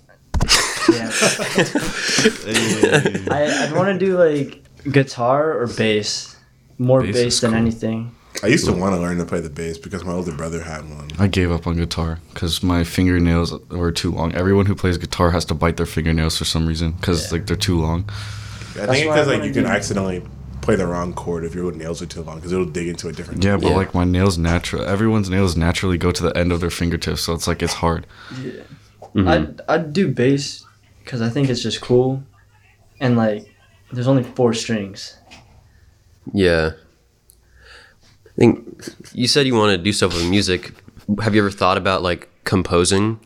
Speaker 3: Yeah, I, I'd want to do like guitar or bass. More
Speaker 4: Bass
Speaker 3: bass, than
Speaker 4: cool.
Speaker 3: anything.
Speaker 1: I used to want to learn to play the bass because my older brother had one.
Speaker 4: I gave up on guitar because my fingernails were too long. Everyone who plays guitar has to bite their fingernails for some reason because like they're too long.
Speaker 1: I
Speaker 3: That's
Speaker 1: think because like you can
Speaker 3: do-
Speaker 1: accidentally play the wrong chord if your nails are too long because it'll dig into a different.
Speaker 4: Yeah, but
Speaker 2: Yeah.
Speaker 4: like my nails natural. Everyone's nails naturally go to the end of their fingertips, so it's like it's hard.
Speaker 3: Yeah.
Speaker 2: Mhm.
Speaker 3: I'd I'd do bass because I think it's just cool, and like there's only four strings.
Speaker 2: Yeah. I think you said you want to do stuff with music. Have you ever thought about like composing?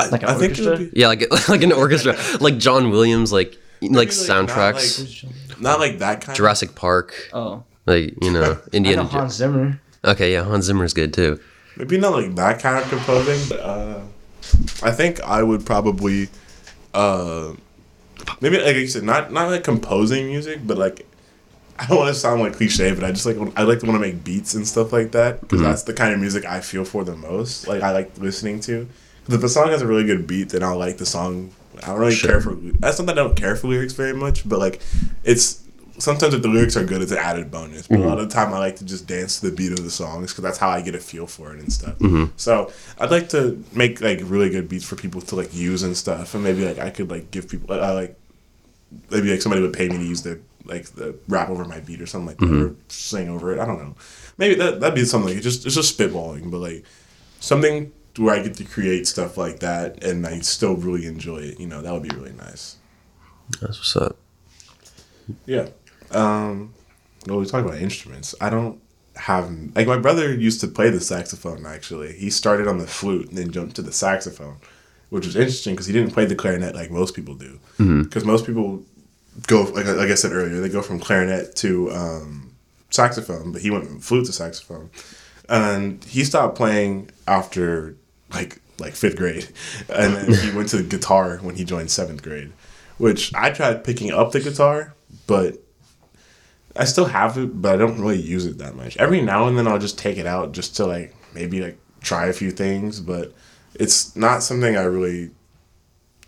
Speaker 1: I,
Speaker 3: Like an
Speaker 1: I think it would
Speaker 3: orchestra?
Speaker 1: be
Speaker 2: Yeah, like like an orchestra, like John Williams, like like
Speaker 1: like, not
Speaker 2: soundtracks,
Speaker 1: not like that kind.
Speaker 2: Jurassic Park,
Speaker 3: Oh,
Speaker 2: like you know
Speaker 3: I know
Speaker 2: Indiana.
Speaker 3: Hans Zimmer.
Speaker 2: okay, yeah, Hans Zimmer's good too.
Speaker 1: Maybe not like that kind of composing, but uh, I think I would probably, uh, maybe like you said, not not like composing music, but like I don't want to sound like cliche, but I just like I like to want to make beats and stuff like that because that's the kind of music I feel for the most. Like I like listening to. If the song has a really good beat, then I'll like the song. I don't really
Speaker 2: Sure.
Speaker 1: care for. That's not that I don't care for lyrics very much, but like it's sometimes if the lyrics are good, it's an added bonus. But a lot mm-hmm. of the time, I like to just dance to the beat of the songs because that's how I get a feel for it and stuff. Mm-hmm. So I'd like to make like really good beats for people to like use and stuff, and maybe like I could like give people I like maybe like somebody would pay me to use the like the rap over my beat or something like that, or mm-hmm. sing over it. I don't know. Maybe that that'd be something. Like, it's just it's just spitballing, but like something where I get to create stuff like that and I still really enjoy it. You know, that would be really nice.
Speaker 2: That's what's up.
Speaker 1: Yeah. Um, well, we talk about instruments. I don't have like my brother used to play the saxophone. Actually, he started on the flute and then jumped to the saxophone, which was interesting because he didn't play the clarinet like most people do. Because most people go like like I said earlier, they go from clarinet to um, saxophone, but he went from flute to saxophone, and he stopped playing after like like fifth grade, and then he went to guitar when he joined seventh grade, which I tried picking up the guitar, but I still have it, but I don't really use it that much. Every now and then I'll just take it out just to like maybe like try a few things, but it's not something I really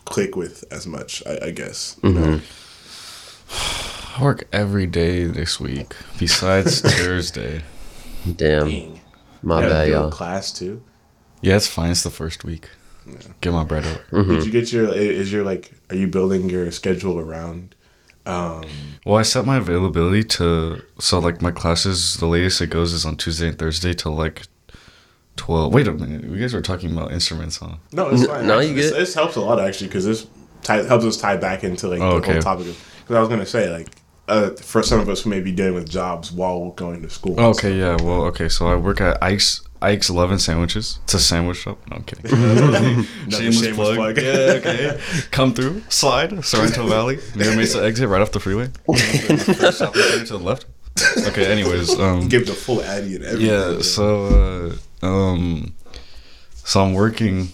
Speaker 1: click with as much. I, I guess. You know? Mm-hmm.
Speaker 4: I work every day this week besides Thursday.
Speaker 2: Damn,
Speaker 1: Dang.
Speaker 2: my
Speaker 1: Yeah,
Speaker 2: bad, y'all.
Speaker 1: class too.
Speaker 4: Yeah, it's fine. It's the first week. Get my bread up. Mm-hmm.
Speaker 1: Did you get your? Is your like? Are you building your schedule around? Um,
Speaker 4: Well, I set my availability to so like my classes. The latest it goes is on Tuesday and Thursday till like twelve. Wait a minute, you guys were talking about instruments, huh?
Speaker 1: no, it's fine.
Speaker 2: no, you
Speaker 1: This,
Speaker 2: get-
Speaker 1: this helps a lot actually because this tie, helps us tie back into like
Speaker 4: Oh,
Speaker 1: the
Speaker 4: okay.
Speaker 1: whole topic. Because I was gonna say like. Uh, for some of us who may be dealing with jobs while going to school.
Speaker 4: Okay, yeah. Well, okay. So I work at Ike's Ike's Lovin' Sandwiches. It's a sandwich shop. No, I'm kidding.
Speaker 1: Another
Speaker 4: Shameless
Speaker 1: shameless
Speaker 4: plug.
Speaker 1: plug.
Speaker 4: Yeah, okay. Come through, slide, Sorrento Valley, near Mesa exit, right off the freeway. First shopping center to the left. Okay. Anyways, um,
Speaker 1: Give the full Addy and everything.
Speaker 4: yeah. So, uh, um, so I'm working,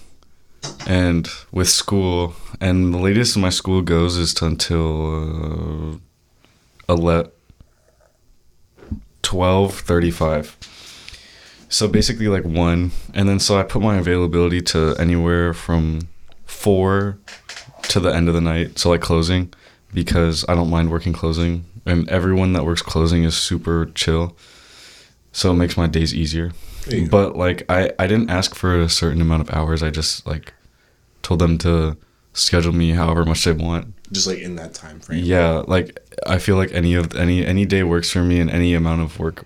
Speaker 4: and with school, and the latest my school goes is to until uh, ele- twelve thirty-five. So basically, like one, and then so I put my availability to anywhere from four to the end of the night. So like closing, because I don't mind working closing, and everyone that works closing is super chill. so it makes my days easier.
Speaker 1: Go.
Speaker 4: But like I I didn't ask for a certain amount of hours. I just like told them to schedule me however much they want.
Speaker 1: Just like in that time frame.
Speaker 4: Yeah, like I feel like any of any any day works for me and any amount of work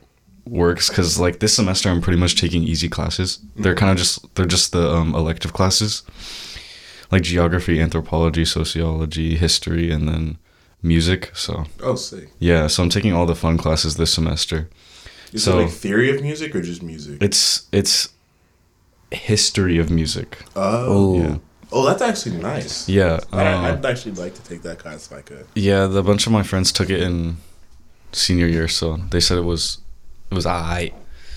Speaker 4: works cuz like this semester I'm pretty much taking easy classes. They're kind of just they're just the um, elective classes. Like geography, anthropology, sociology, history and then music. So,
Speaker 1: Oh, see
Speaker 4: yeah, so I'm taking all the fun classes this semester.
Speaker 1: Is
Speaker 4: So-
Speaker 1: it like theory of music or just music?
Speaker 4: It's it's history of music.
Speaker 1: oh.
Speaker 4: Yeah.
Speaker 1: Oh, that's actually nice.
Speaker 4: Yeah.
Speaker 1: I,
Speaker 4: uh,
Speaker 1: I'd actually like to take that class if I could.
Speaker 4: Yeah, the bunch of my friends took it in senior year, so they said it was it was alright.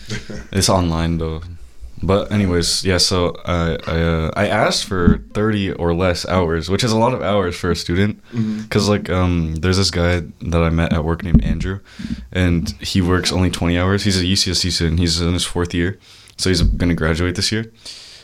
Speaker 4: it's online though. But anyways, yeah. So I I, uh, I asked for thirty or less hours, which is a lot of hours for a student. Because like um, there's this guy that I met at work named Andrew, and he works only twenty hours. He's a UCSC student. He's in his fourth year, so he's gonna graduate this year.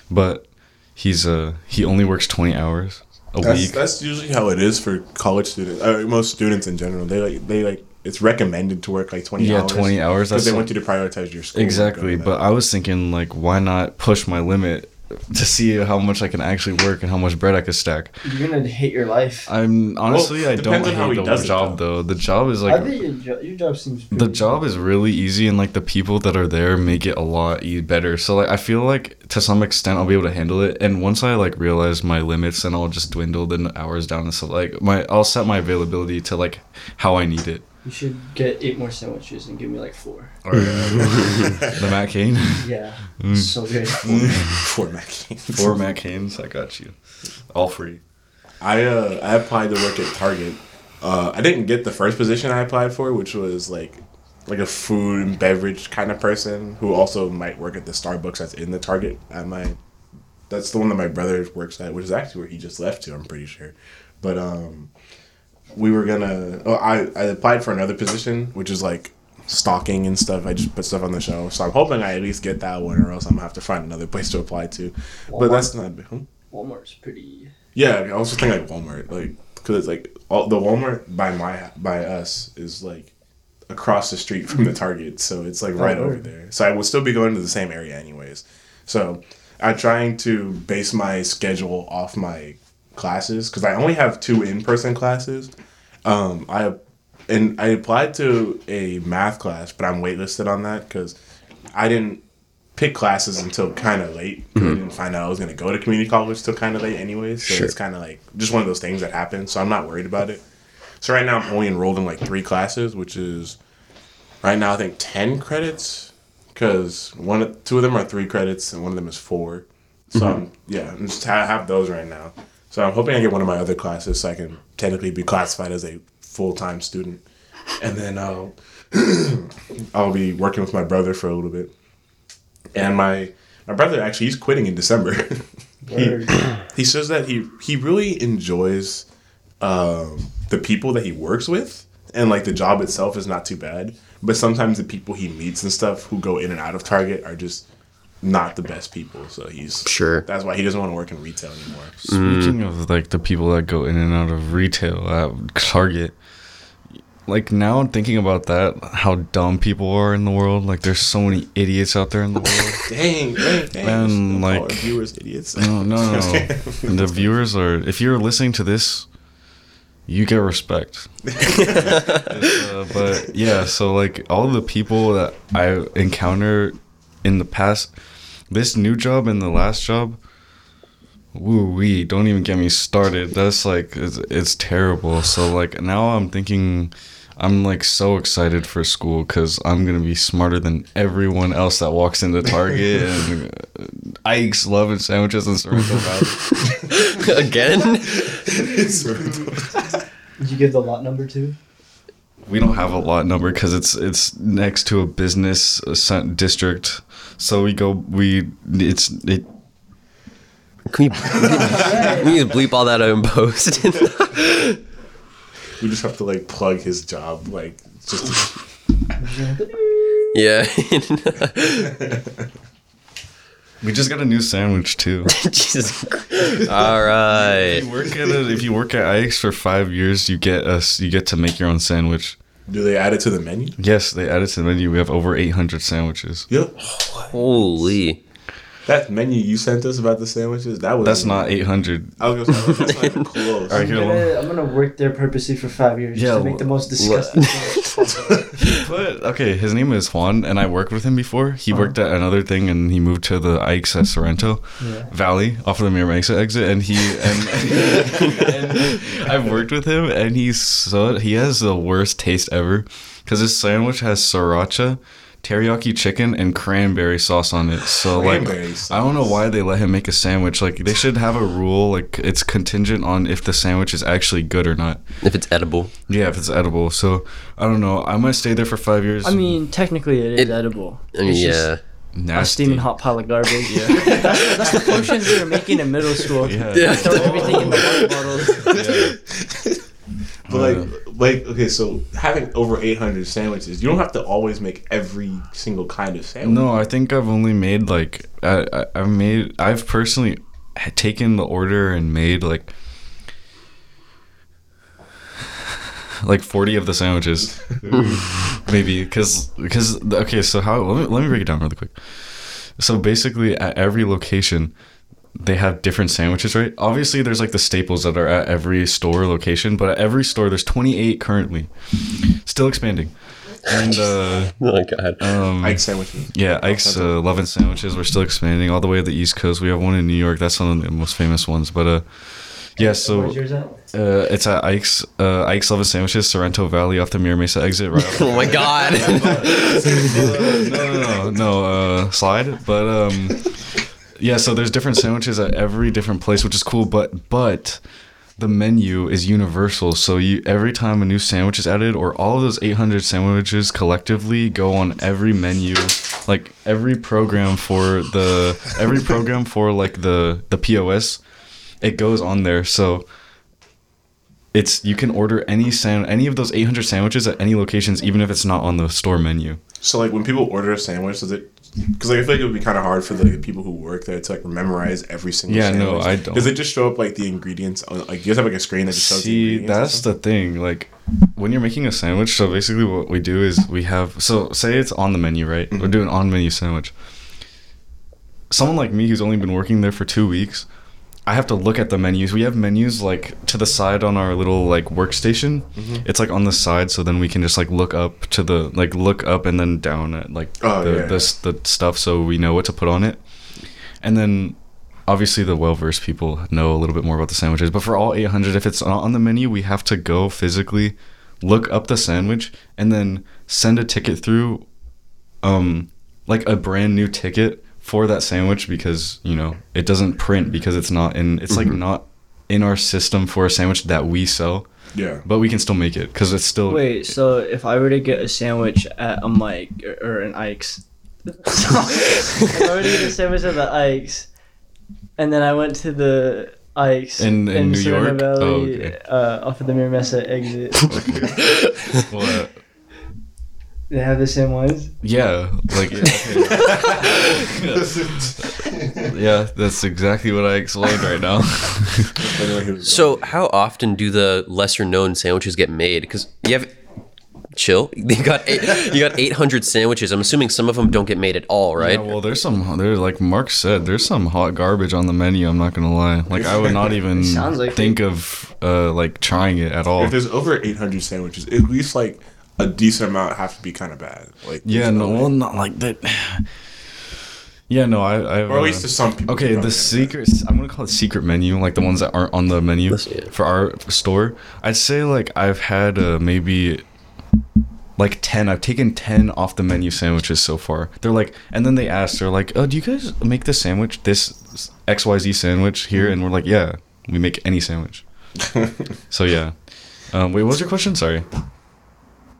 Speaker 4: But he's uh he only works twenty hours a
Speaker 1: That's,
Speaker 4: week.
Speaker 1: that's usually how it is for college students. Uh, most students in general, they like they like it's recommended to work like twenty
Speaker 4: Yeah,
Speaker 1: hours.
Speaker 4: 20 hours,
Speaker 1: because
Speaker 4: that's
Speaker 1: they
Speaker 4: like-
Speaker 1: want you to prioritize your school.
Speaker 4: Exactly, but I was thinking like, why not push my limit to see how much I can actually work and how much bread I could stack.
Speaker 3: You're gonna hate your life.
Speaker 4: I'm honestly, I don't
Speaker 1: depends on how he
Speaker 4: the
Speaker 1: does it,
Speaker 4: job though. The job is like I
Speaker 3: think your, jo- your job seems.
Speaker 4: the
Speaker 3: pretty-
Speaker 4: job is really easy, and like the people that are there make it a lot better. So like, I feel like to some extent I'll be able to handle it. And once I like realize my limits, and I'll just dwindle the hours down. And so like my, I'll set my availability to like how I need it.
Speaker 3: You should get eight more sandwiches and give me like four.
Speaker 4: the Matt Cain,
Speaker 3: Yeah,
Speaker 4: Mm.
Speaker 3: so good.
Speaker 1: for Mac.
Speaker 4: four Matt Canes, I got you, all free.
Speaker 1: I uh I applied to work at Target. Uh, I didn't get the first position I applied for, which was like like a food and beverage kind of person who also might work at the Starbucks that's in the Target at my. That's the one that my brother works at, which is actually where he just left to. I'm pretty sure, but um, we were gonna. Oh, I I applied for another position, which is like stocking and stuff. I just put stuff on the show, so I'm hoping I at least get that one, or else I'm gonna have to find another place to apply to. But that's not. Hmm?
Speaker 3: Walmart's pretty.
Speaker 1: Yeah, I was just thinking like Walmart, like because it's like all, the Walmart by my by us is like across the street from the Target, so it's like right
Speaker 3: Oh,
Speaker 1: over there. So I will still be going to the same area anyways. So I'm trying to base my schedule off my classes because I only have two in person classes. Um, I and I applied to a math class, but I'm waitlisted on that because I didn't pick classes until kind of late. 'cause I didn't find out I was going to go to community college till kind of late, anyways. So
Speaker 2: Sure.
Speaker 1: it's kind of like just one of those things that happen. So I'm not worried about it. So right now I'm only enrolled in like three classes, which is right now I think ten credits because one of- two of them are three credits and one of them is four. So I'm, yeah, I'm just ha- have those right now. So I'm hoping I get one of my other classes so I can technically be classified as a full time student, and then I'll I'll be working with my brother for a little bit. And my my brother actually he's quitting in December. he, he says that he he really enjoys um, the people that he works with, and like the job itself is not too bad. But sometimes the people he meets and stuff who go in and out of Target are just not the best people. So he's
Speaker 2: Sure.
Speaker 1: That's why he doesn't want to work in retail anymore.
Speaker 4: Speaking of like the people that go in and out of retail at Target, like now I'm thinking about that, how dumb people are in the world. Like there's so many idiots out there in the world.
Speaker 1: Dang, dang, dang.
Speaker 4: Man, like-
Speaker 1: our viewers idiots.
Speaker 4: No, no, no. the viewers are. If you're listening to this, you get respect. Uh, but yeah, so like all the people that I encounter in the past, this new job and the last job. Woo wee! Don't even get me started. That's like it's, it's terrible. So like now I'm thinking, I'm like so excited for school because I'm gonna be smarter than everyone else that walks into Target and uh, Ike's Love and Sandwiches and Sorrento Valley.
Speaker 2: Again?
Speaker 3: Did you give the lot number too?
Speaker 4: We don't have a lot number because it's it's next to a business uh, district. So we go we it's it.
Speaker 2: Can we, we need to bleep all that out in post.
Speaker 1: we just have to like plug his job, like just.
Speaker 2: yeah.
Speaker 4: We just got a new sandwich too.
Speaker 2: Jesus. All right.
Speaker 4: If you work at a, if you work at Ike's for five years, you get us you get to make your own sandwich.
Speaker 1: Do they add it to the menu?
Speaker 4: Yes, they added it to the menu. We have over 800 sandwiches.
Speaker 1: Yep.
Speaker 2: Holy.
Speaker 1: That menu you sent us about the sandwiches, that was
Speaker 4: That's not 800.
Speaker 1: I was gonna say that's not even close.
Speaker 4: All right,
Speaker 3: I'm
Speaker 4: here,
Speaker 3: gonna, I'm gonna work there purposely for five years
Speaker 4: Yeah,
Speaker 3: just to make the most disgusting.
Speaker 4: But okay, his name is Juan, and I worked with him before. He uh-huh. worked at another thing, and he moved to the Ike's at Sorrento
Speaker 3: Yeah.
Speaker 4: Valley off of the Mira Mesa exit. And he and, and I've worked with him, and he's so he has the worst taste ever because his sandwich has sriracha. Teriyaki chicken and cranberry sauce on it. So
Speaker 1: Cranberry
Speaker 4: like, I don't know why they let him make a sandwich. Like, they should have a rule. Like, it's contingent on if the sandwich is actually good or not.
Speaker 2: If it's edible.
Speaker 4: Yeah, if it's edible. So I don't know. I might stay there for five years.
Speaker 3: I mean, technically it is
Speaker 2: It-
Speaker 3: edible.
Speaker 2: I mean,
Speaker 3: It's just
Speaker 2: yeah.
Speaker 3: A
Speaker 4: nasty.
Speaker 3: steaming hot pile of garbage. Yeah. that's, that's the potions we were making in middle school.
Speaker 4: Yeah.
Speaker 2: Yeah.
Speaker 3: Throw everything in the water bottles.
Speaker 1: But like, uh, like okay, so having over 800 sandwiches, you don't have to always make every single kind of sandwich.
Speaker 4: No, I think I've only made like I, I I've made I've personally taken the order and made like like 40 of the sandwiches maybe because because okay so how let me, let me break it down really quick so basically at every location they have different sandwiches right obviously there's like the staples that are at every store location but at every store there's 28 currently still expanding and uh
Speaker 2: Oh my god.
Speaker 4: um
Speaker 1: Ike sandwiches.
Speaker 4: yeah, Ike's uh, Lovin' Sandwiches. We're still expanding all the way to the East Coast. We have one in New York. That's one of the most famous ones. But uh, yeah, so
Speaker 3: Where's yours at?
Speaker 4: uh, it's at Ike's uh, Ike's Lovin' Sandwiches, Sorrento Valley, off the Mira Mesa exit. Right.
Speaker 2: oh my god.
Speaker 4: no, no, no, no uh, slide. But um, yeah, so there's different sandwiches at every different place, which is cool. But but the menu is universal. So you every time a new sandwich is added, or all of those 800 sandwiches collectively go on every menu, like every program for the every program for like the the POS, it goes on there. So it's you can order any sand any of those 800 sandwiches at any locations, even if it's not on the store menu.
Speaker 1: So like when people order a sandwich, does it? Because like I feel like it would be kind of hard for the people who work there to like memorize every single.
Speaker 4: Yeah, no. I don't.
Speaker 1: Does it just show up like the ingredients? On, like you guys have like a screen that just shows the
Speaker 4: See,
Speaker 1: ingredients.
Speaker 4: that's the thing. Like, when you're making a sandwich, so basically what we do is we have. So, say it's on the menu, right? Mm-hmm. We're doing on menu sandwich. Someone like me who's only been working there for two weeks, I have to look at the menus. We have menus like to the side on our little like workstation. It's like on the side, so then we can just like look up to the like look up and then down at like
Speaker 1: Oh,
Speaker 4: the,
Speaker 1: yeah.
Speaker 4: the s- the stuff, so we know what to put on it. And then obviously the well-versed people know a little bit more about the sandwiches but for all 800 if it's not on the menu we have to go physically look up the sandwich and then send a ticket through um like a brand new ticket for that sandwich because you know it doesn't print because it's not in it's like not in our system for a sandwich that we sell
Speaker 1: yeah.
Speaker 4: but we can still make it because it's still
Speaker 3: Wait, so if I were to get a sandwich at a Mike or, or an Ike's, so if I were to get a sandwich at the Ike's, and then I went to the Ike's
Speaker 4: In- in New
Speaker 3: Serena
Speaker 4: York? Oh, okay.
Speaker 3: uh, off of the Mira Mesa exit,
Speaker 4: What?
Speaker 3: They have the same ones.
Speaker 4: yeah like yeah that's exactly what i explained right now
Speaker 1: Anyway, he was-
Speaker 2: so, how often do the lesser known sandwiches get made? Because you have chill. You got eight, you got 800 sandwiches. I'm assuming some of them don't get made at all, right?
Speaker 4: Yeah, well, there's some. There's like Mark said, there's some hot garbage on the menu. I'm not gonna lie. Like I would not even
Speaker 3: like
Speaker 4: think of uh like trying it at all.
Speaker 1: if there's over 800 sandwiches, at least like a decent amount have to be kind of bad. Like
Speaker 4: Yeah, no, well, not like that. Yeah, no, I. I
Speaker 1: or at least to some people.
Speaker 4: Okay, the
Speaker 1: probably
Speaker 4: secret. I'm gonna call it secret menu, like the ones that aren't on the menu
Speaker 2: Let's see it.
Speaker 4: for our store. I'd say like I've had uh, maybe like ten. I've taken ten off the menu sandwiches so far. They're like, and then they ask, they're like, "Oh, do you guys make this sandwich, this X Y Z sandwich here?" And we're like, "Yeah, we make any sandwich." so yeah. Um, wait, what was your question? Sorry.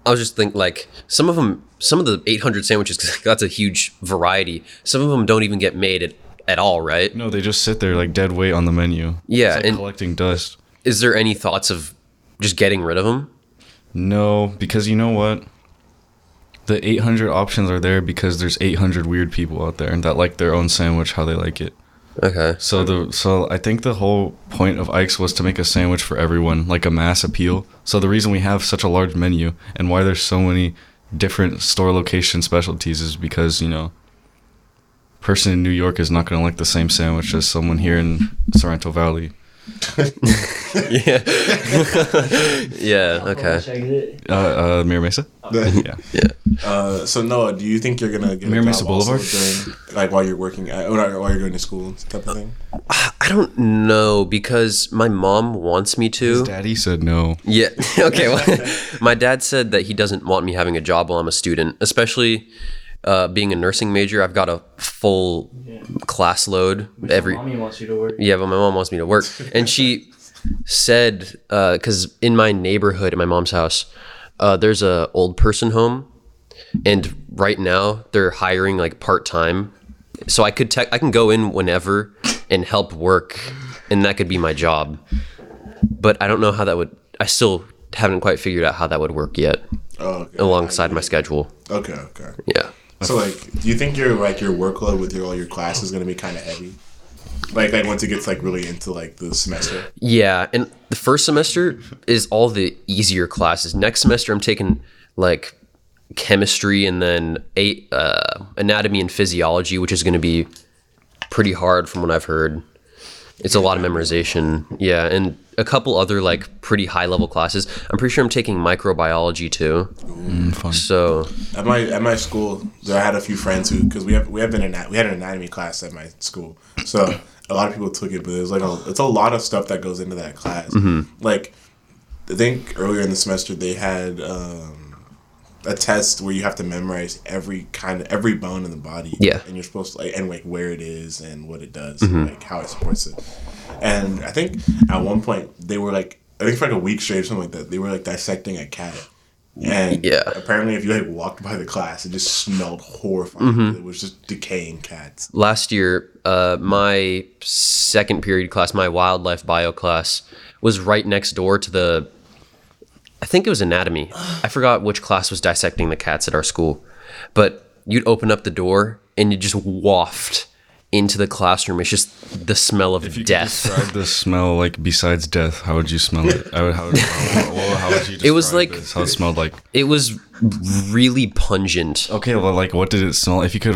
Speaker 2: I was just thinking, like, some of them, some of the 800 sandwiches, 'cause that's a huge variety. Some of them don't even get made at, at all, right?
Speaker 4: No, they just sit there like dead weight on the menu.
Speaker 2: Yeah,
Speaker 4: like
Speaker 2: and-
Speaker 4: collecting dust.
Speaker 2: Is there any thoughts of just getting rid of them?
Speaker 4: No, because you know what? The 800 options are there because there's 800 weird people out there that like their own sandwich how they like it.
Speaker 2: Okay.
Speaker 4: So the so I think the whole point of Ike's was to make a sandwich for everyone, like a mass appeal. So the reason we have such a large menu and why there's so many different store location specialties is because you know, person in New York is not gonna like the same sandwich as someone here in Sorrento Valley.
Speaker 2: Yeah. yeah. Okay.
Speaker 4: Uh, uh, Mira Mesa. Yeah.
Speaker 1: Uh, so Noah, do you think you're gonna get
Speaker 4: Mira
Speaker 1: a
Speaker 4: Mesa Boulevard?
Speaker 1: during, like while you're working at, or while you're going to school type of thing?
Speaker 2: I don't know because my mom wants me
Speaker 4: His
Speaker 2: to.
Speaker 4: daddy said no.
Speaker 2: Yeah. Okay. Well, my dad said that he doesn't want me having a job while I'm a student, especially uh, being a nursing major. I've got a full class load every.
Speaker 3: Mommy wants you to work.
Speaker 2: Yeah, but my mom wants me to work, and she said because in my neighborhood, at my mom's house, uh, there's a old person home, and right now they're hiring like part time, so I could tech I can go in whenever and help work, and that could be my job. But I don't know how that would. I still haven't quite figured out how that would work yet,
Speaker 1: Oh, okay.
Speaker 2: alongside my schedule.
Speaker 1: Okay, okay.
Speaker 2: Yeah.
Speaker 1: So like, do you think your like your workload with your all your classes is gonna be kind of heavy? Like like once it gets like really into like the semester.
Speaker 2: Yeah, and the first semester is all the easier classes. Next semester, I'm taking like chemistry and then eight uh, anatomy and physiology, which is going to be pretty hard from what I've heard. It's a lot of memorization, yeah, and a couple other like pretty high level classes. I'm pretty sure I'm taking microbiology too.
Speaker 4: Mm, fun.
Speaker 2: So
Speaker 1: At my at my school, I had a few friends who because we have we have been in we had an anatomy class at my school, so a lot of people took it, but there's like a it's a lot of stuff that goes into that class. Like I think earlier in the semester they had um, a test where you have to memorize every kind of every bone in the body.
Speaker 2: Yeah.
Speaker 1: and you're supposed to like and like where it is and what it does, and, like how it supports it. And I think at one point they were like I think for like a week straight or something like that they were like dissecting a cat. And
Speaker 2: Yeah.
Speaker 1: apparently, if you like walked by the class, it just smelled horrifying.
Speaker 2: Mm-hmm.
Speaker 1: It was just decaying cats.
Speaker 2: last year, uh, my second period class, my wildlife bio class, was right next door to the. I think it was anatomy. I forgot which class was dissecting the cats at our school, but you'd open up the door and you just waft into the classroom. It's just the smell of
Speaker 4: If you could
Speaker 2: death.
Speaker 4: describe the smell like besides death, how would you smell it? I would, how, would, how, how, how would you
Speaker 2: It was like-
Speaker 4: this? how it smelled like.
Speaker 2: It was really pungent.
Speaker 4: Okay, well, like what did it smell? If you could,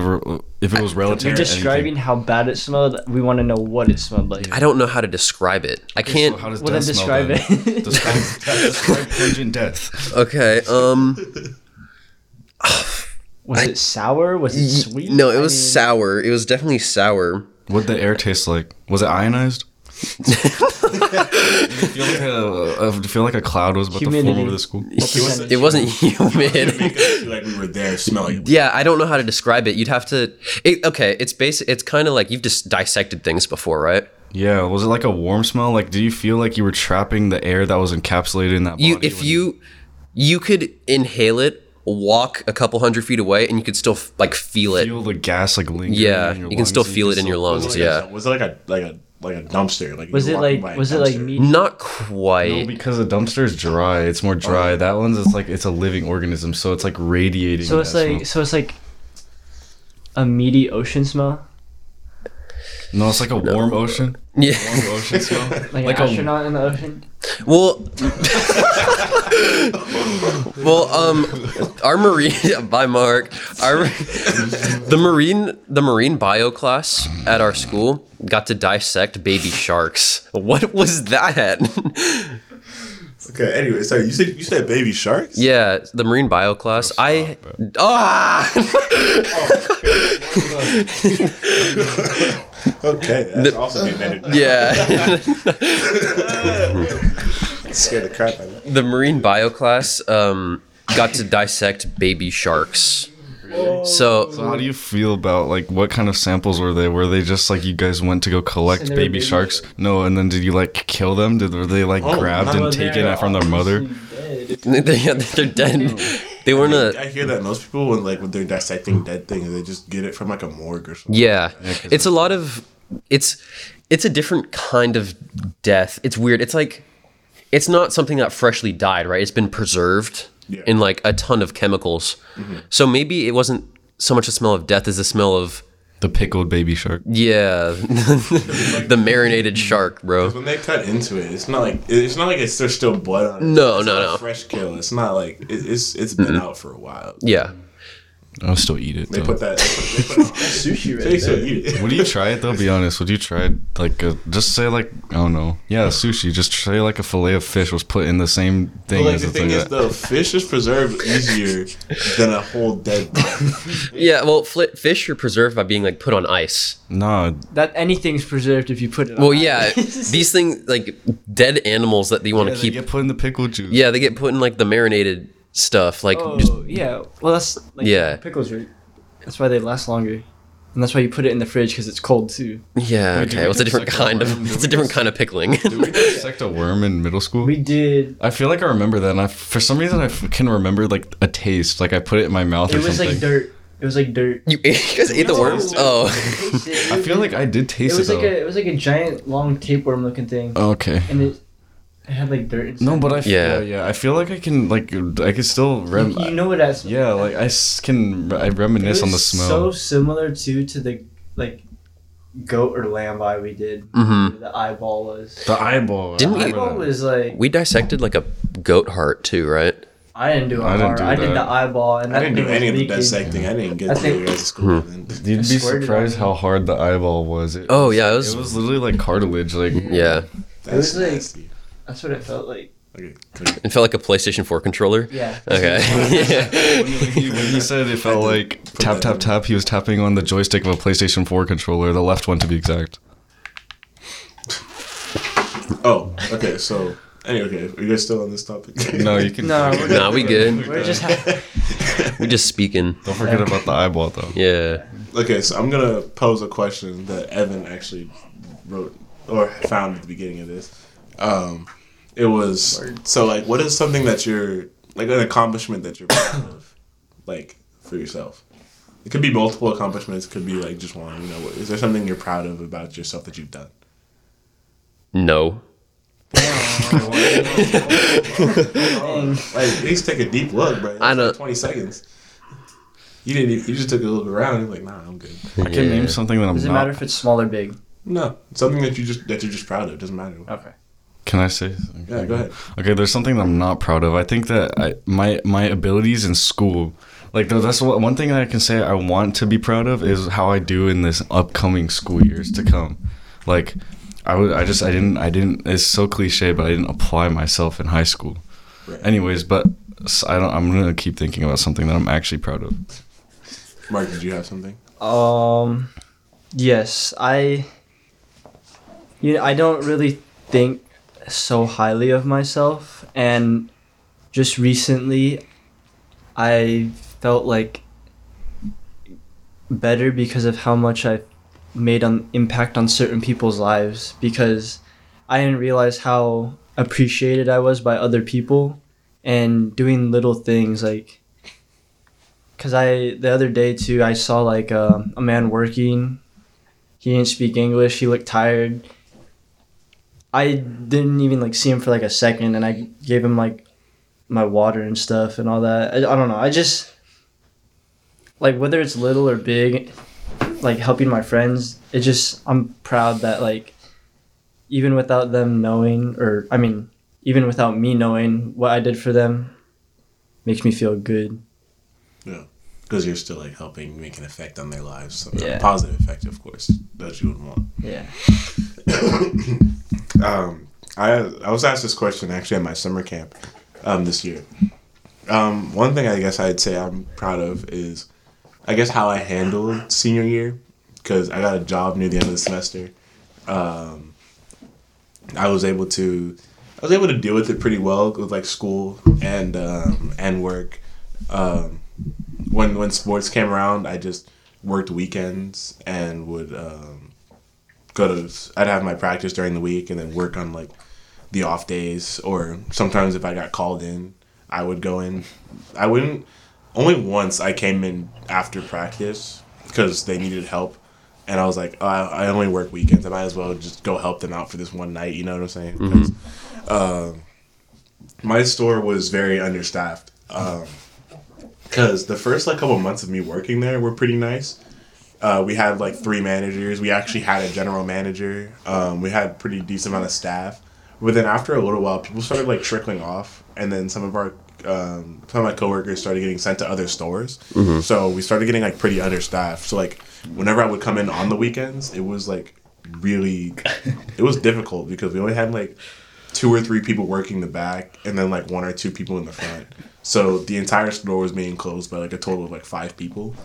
Speaker 4: if it was relative
Speaker 3: You're describing
Speaker 4: anything.
Speaker 3: how bad it smelled. We want to know what it smelled like.
Speaker 2: I don't know how to describe it. I
Speaker 4: So
Speaker 2: can't.
Speaker 4: how does
Speaker 3: Well, then
Speaker 4: death smell?
Speaker 3: describe
Speaker 4: then?
Speaker 3: it.
Speaker 4: describe, describe pungent death.
Speaker 2: Okay. Um.
Speaker 3: Was it sour? Was it sweet?
Speaker 2: No, it
Speaker 3: I
Speaker 2: was
Speaker 3: mean,
Speaker 2: sour. It was definitely sour.
Speaker 4: What the air taste like? Was it ionized? Did you feel like a, feel like a cloud was about to
Speaker 3: Humidity.
Speaker 4: form over the school?
Speaker 2: It wasn't humid.
Speaker 1: Make us feel like we were there smelling.
Speaker 2: Yeah, I don't know how to describe it. You'd have to. It, okay, it's basic. It's kind of like you've just dissected things before, right?
Speaker 4: Yeah, was it like a warm smell? Like, did you feel like you were trapping the air that was encapsulated in that body?
Speaker 2: You, if
Speaker 4: when
Speaker 2: you, you could inhale it, walk a couple hundred feet away, and you could still like feel it.
Speaker 4: feel the gas like lingering
Speaker 2: Yeah,
Speaker 4: in your
Speaker 2: you can still feel it in your lungs.
Speaker 1: Was it
Speaker 2: Yeah,
Speaker 1: a, was it like a like a like a dumpster? Like
Speaker 3: Was it like?
Speaker 1: by
Speaker 3: Was it like
Speaker 1: dumpster?
Speaker 3: meat?
Speaker 2: not
Speaker 4: No,
Speaker 2: quite.
Speaker 4: because the dumpster is dry. It's more dry. Oh. That one's it's like it's a living organism, so it's like radiating.
Speaker 3: So it's like.
Speaker 4: smell.
Speaker 3: So it's like. A meaty ocean smell,
Speaker 4: no, it's like a warm ocean.
Speaker 2: yeah.
Speaker 4: Warm ocean smell.
Speaker 3: like,
Speaker 4: Like
Speaker 3: an
Speaker 4: a-
Speaker 3: astronaut in the ocean.
Speaker 2: Well, well, um, our marine by Mark, our the marine the marine bio class at our school got to dissect baby sharks. What was that?
Speaker 1: Okay. Anyway, so you said you said baby sharks.
Speaker 2: yeah, the marine bio class. I ah.
Speaker 1: Okay. That's also getting edited.
Speaker 2: yeah.
Speaker 1: Scared the crap out of me.
Speaker 2: the marine bio class um, got to dissect baby sharks. So
Speaker 4: So how do you feel about like what kind of samples were they? Were they just like you guys went to go collect
Speaker 3: And they were
Speaker 4: baby
Speaker 3: baby
Speaker 4: sharks? No, and then did you like kill them? Did were they like
Speaker 1: Oh,
Speaker 4: grabbed and
Speaker 1: they're
Speaker 4: taken from their mother?
Speaker 2: they, they're dead. They weren't a.
Speaker 1: I hear that most people when like when they're dissecting dead things, they just get it from like a morgue or something.
Speaker 2: Yeah, it's a lot of. It's it's a different kind of death. It's weird. It's like it's not something that freshly died, right? It's been preserved
Speaker 1: Yeah.
Speaker 2: in like a ton of chemicals. Mm-hmm. So maybe it wasn't so much the smell of death as the smell of
Speaker 4: The pickled baby shark.
Speaker 2: Yeah, the marinated shark, bro.
Speaker 1: When they cut into it, it's not like it's not like it's there's still blood on it.
Speaker 2: No,
Speaker 1: It's
Speaker 2: no,
Speaker 1: not a
Speaker 2: no.
Speaker 1: Fresh kill. It's not like it, it's it's been out for a while.
Speaker 2: Yeah,
Speaker 4: I'll still eat it.
Speaker 1: They
Speaker 4: though.
Speaker 1: put that. They put, they put
Speaker 3: Sushi
Speaker 1: they still eat it.
Speaker 4: Would you try it though? Be honest. Would you try it, like a, just say like I don't know? Yeah, sushi. Just say like a fillet of fish was put in the same
Speaker 1: But
Speaker 4: thing
Speaker 1: like
Speaker 4: as
Speaker 1: the
Speaker 4: the
Speaker 1: thing
Speaker 4: thing.
Speaker 1: is, the fish is preserved easier than a whole dead. body.
Speaker 2: yeah. Well, fl- fish are preserved by being like put on ice.
Speaker 4: nah,
Speaker 3: That anything's preserved if you put it.
Speaker 2: Well,
Speaker 3: on
Speaker 2: yeah,
Speaker 3: ice.
Speaker 2: these things like dead animals that they want
Speaker 4: yeah,
Speaker 2: to
Speaker 4: they
Speaker 2: keep.
Speaker 4: get put in the pickle juice.
Speaker 2: yeah, they get put in like the marinated stuff, like
Speaker 3: Oh
Speaker 2: just
Speaker 3: yeah. Well, that's like
Speaker 2: Yeah.
Speaker 3: pickles are. That's why they last longer, and that's why you put it in the fridge because it's cold too.
Speaker 2: yeah.
Speaker 4: Wait,
Speaker 2: Okay, well, it's a different kind
Speaker 4: worm?
Speaker 2: of it's a different kind of pickling.
Speaker 4: Did we dissect a worm in middle school?
Speaker 3: We did.
Speaker 4: I feel like I remember that, and I, for some reason I can remember like a taste. Like I put it in my mouth
Speaker 3: It
Speaker 4: or
Speaker 3: was
Speaker 4: something.
Speaker 3: like dirt. It was like dirt.
Speaker 2: you, ate, you guys ate the
Speaker 3: No.
Speaker 2: worms? Oh,
Speaker 4: I feel like I did taste it,
Speaker 3: was like a it was like a giant long tapeworm looking thing,
Speaker 4: okay.
Speaker 3: and it it had like dirt. Inside.
Speaker 4: No, but I f-
Speaker 2: Yeah.
Speaker 4: yeah. yeah I feel like I can like I can still rem-
Speaker 3: you, you know what I that's.
Speaker 4: yeah like I can I
Speaker 3: It
Speaker 4: reminisce on the smell.
Speaker 3: So similar to to the like goat or lamb eye we did.
Speaker 2: Mhm.
Speaker 3: The eyeball was.
Speaker 4: the eyeball.
Speaker 2: Didn't we-
Speaker 4: remember
Speaker 3: eyeball
Speaker 4: that.
Speaker 3: was like
Speaker 2: we dissected like a goat heart too, right?
Speaker 3: I didn't do a
Speaker 4: I didn't
Speaker 3: heart.
Speaker 4: do
Speaker 3: I did
Speaker 4: that.
Speaker 3: the eyeball, and
Speaker 1: I didn't do any of the
Speaker 3: leaking.
Speaker 1: dissecting. I didn't get to
Speaker 3: think-
Speaker 1: you guys' school. then.
Speaker 4: You'd be surprised how hard the eyeball was. It
Speaker 2: Oh,
Speaker 4: was-
Speaker 2: yeah, it was-
Speaker 4: it was literally like cartilage. Like
Speaker 2: Yeah,
Speaker 1: That's
Speaker 3: was like-
Speaker 1: nasty.
Speaker 3: That's what it felt like.
Speaker 1: Okay, okay.
Speaker 2: it felt like a PlayStation 4 controller.
Speaker 3: Yeah.
Speaker 2: Okay.
Speaker 4: when, he, when he said it felt like tap tap tap, he was tapping on the joystick of a PlayStation 4 controller, the left one to be exact.
Speaker 1: Oh, okay. So, anyway, okay. Are you guys still on this topic?
Speaker 4: No, you can.
Speaker 3: No, we're
Speaker 2: nah, we good.
Speaker 3: We're just ha-
Speaker 2: We just speaking.
Speaker 4: Don't forget about the eyeball though.
Speaker 2: Yeah.
Speaker 1: Okay, so I'm gonna pose a question that Evan actually wrote or found at the beginning of this. Um, it was so like, what is something that you're like an accomplishment that you're proud of, like for yourself? It could be multiple accomplishments. Could be like just one. You know, is there something you're proud of about yourself that you've done?
Speaker 2: No.
Speaker 3: Dang.
Speaker 1: Like, at least take a deep look, bro.
Speaker 2: I know.
Speaker 1: Like Twenty seconds. You didn't. Even, you just took a look around. You're like, nah, I'm good.
Speaker 4: I can
Speaker 2: Yeah.
Speaker 4: name something that I'm
Speaker 3: Does it
Speaker 4: not.
Speaker 3: matter if it's small or big?
Speaker 1: No, something that you just that you're just proud of doesn't matter.
Speaker 3: Okay.
Speaker 4: Can I say?
Speaker 1: Yeah, go ahead.
Speaker 4: Okay, there's something that I'm not proud of. I think that I my my abilities in school, like that's what, one thing that I can say I want to be proud of is how I do in this upcoming school years to come. Like, I would I just I didn't I didn't. It's so cliche, but I didn't apply myself in high school.
Speaker 1: Right.
Speaker 4: Anyways, but I don't. I'm gonna keep thinking about something that I'm actually proud of.
Speaker 1: Mark, did you have something?
Speaker 3: Um, yes, I. You know, I don't really think so highly of myself, and just recently, I felt like better because of how much I made an impact on certain people's lives. Because I didn't realize how appreciated I was by other people, and doing little things like Cause I the other day too, I saw like uh, a man working. He didn't speak English. He looked tired. I didn't even like see him for like a second, and I gave him like my water and stuff and all that. I, I don't know. I just like whether it's little or big, like helping my friends. It just I'm proud that like even without them knowing, or I mean, even without me knowing what I did for them, makes me feel good.
Speaker 1: Because you're still like helping make an effect on their lives. So,
Speaker 3: Yeah.
Speaker 1: A positive effect, of course, that you would want.
Speaker 3: Yeah.
Speaker 1: Um, I I was asked this question actually at my summer camp um, this year. Um, one thing I guess I'd say I'm proud of is, I guess how I handled senior year, because I got a job near the end of the semester. Um, I was able to, I was able to deal with it pretty well with like school and um, and work. Um, when when sports came around, I just worked weekends and would um, go to. I'd have my practice during the week and then work on like the off days, or sometimes if I got called in, I would go in. I wouldn't. Only once I came in after practice because they needed help, and I was like, oh, I, I only work weekends. I might as well just go help them out for this one night. You know what I'm saying? 'Cause, um, my store was very understaffed. Um, because the first like couple months of me working there were pretty nice, Uh, we had like three managers. We actually had a general manager. Um, we had pretty decent amount of staff. But then after a little while, people started like trickling off, and then some of our um, some of my coworkers started getting sent to other stores. So we started getting like pretty understaffed. So like whenever I would come in on the weekends, it was like really it was difficult because we only had like two or three people working the back and then like one or two people in the front. So the entire store was being closed by like a total of like five people.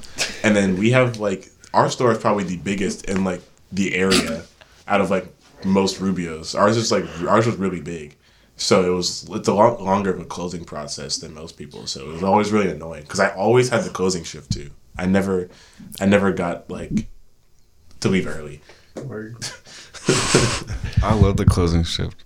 Speaker 1: And then we have like our store is probably the biggest in like the area out of like most Rubio's. Ours is like ours was really big. So it was it's a lot longer of a closing process than most people. So it was always really annoying because I always had the closing shift too. I never I never got like to leave early.
Speaker 4: I love the closing shift.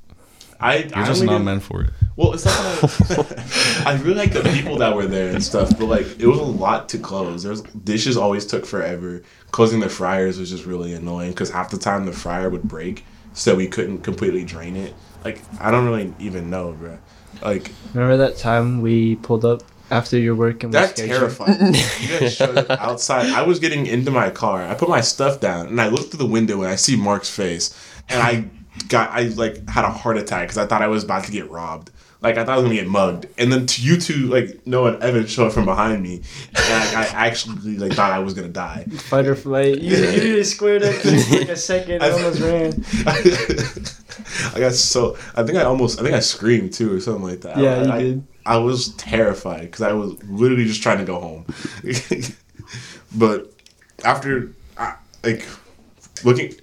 Speaker 1: I
Speaker 4: You're
Speaker 1: I
Speaker 4: just not
Speaker 1: did-
Speaker 4: meant for it.
Speaker 1: Well, it's not that I, I really like the people that were there and stuff, but like it was a lot to close. There's dishes always took forever. Closing the fryers was just really annoying because half the time the fryer would break, so we couldn't completely drain it. Like I don't really even know, bro. Like
Speaker 3: Remember that time we pulled up after your work and we
Speaker 1: that
Speaker 3: scared
Speaker 1: terrified. You guys showed up outside. I was getting into my car. I put my stuff down and I looked through the window and I see Mark's face, and I got I like had a heart attack because I thought I was about to get robbed. Like I thought I was gonna get mugged, and then to you two, like Noah and Evan show up from behind me, and I, I actually like thought I was gonna die.
Speaker 3: Fight or flight. You, you just squared up for like a second. I almost ran.
Speaker 1: I got so I think I almost I think I screamed too or something like that.
Speaker 3: Yeah,
Speaker 1: I,
Speaker 3: you
Speaker 1: I-
Speaker 3: did.
Speaker 1: I was terrified because I was literally just trying to go home. but after I, like looking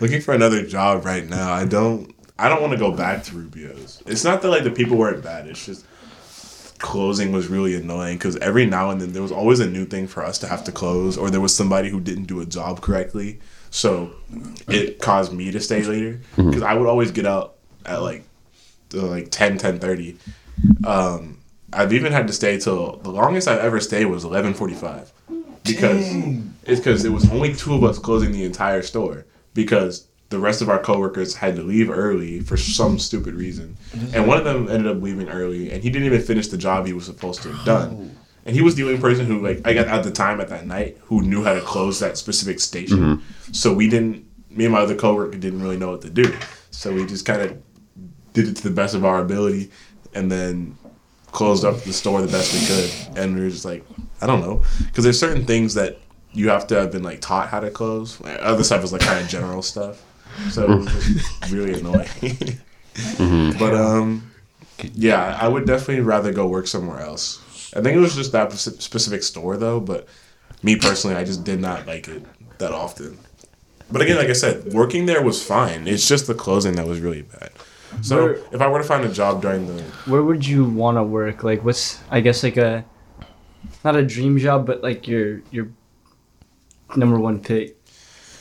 Speaker 1: looking for another job right now, I don't I don't want to go back to Rubio's. It's not that like the people weren't bad. It's just closing was really annoying because every now and then there was always a new thing for us to have to close, or there was somebody who didn't do a job correctly. So it caused me to stay later because I would always get out at like uh, like 10 10 30. um i've even had to stay till the longest i've ever stayed was 11.45 because it's because it was only two of us closing the entire store because the rest of our coworkers had to leave early for some mm-hmm. stupid reason. Mm-hmm. And one of them ended up leaving early and he didn't even finish the job he was supposed to have done oh. and he was the only person who like i got at the time at that night who knew how to close that specific station. Mm-hmm. So we didn't me and my other coworker didn't really know what to do. So we just kind of did it to the best of our ability, and then closed up the store the best we could. And we were just like, I don't know, because there's certain things that you have to have been like taught how to close. Like, other stuff is like kind of general stuff, so it was just really annoying. But um, yeah, I would definitely rather go work somewhere else. I think it was just that specific store though, but me personally, I just did not like it that often. But again, like I said, working there was fine. It's just the closing that was really bad. So
Speaker 3: Where-
Speaker 1: if I were to find a job during the
Speaker 3: Where would you want to work? Like, what's I guess like a not a dream job, but like your your number one pick.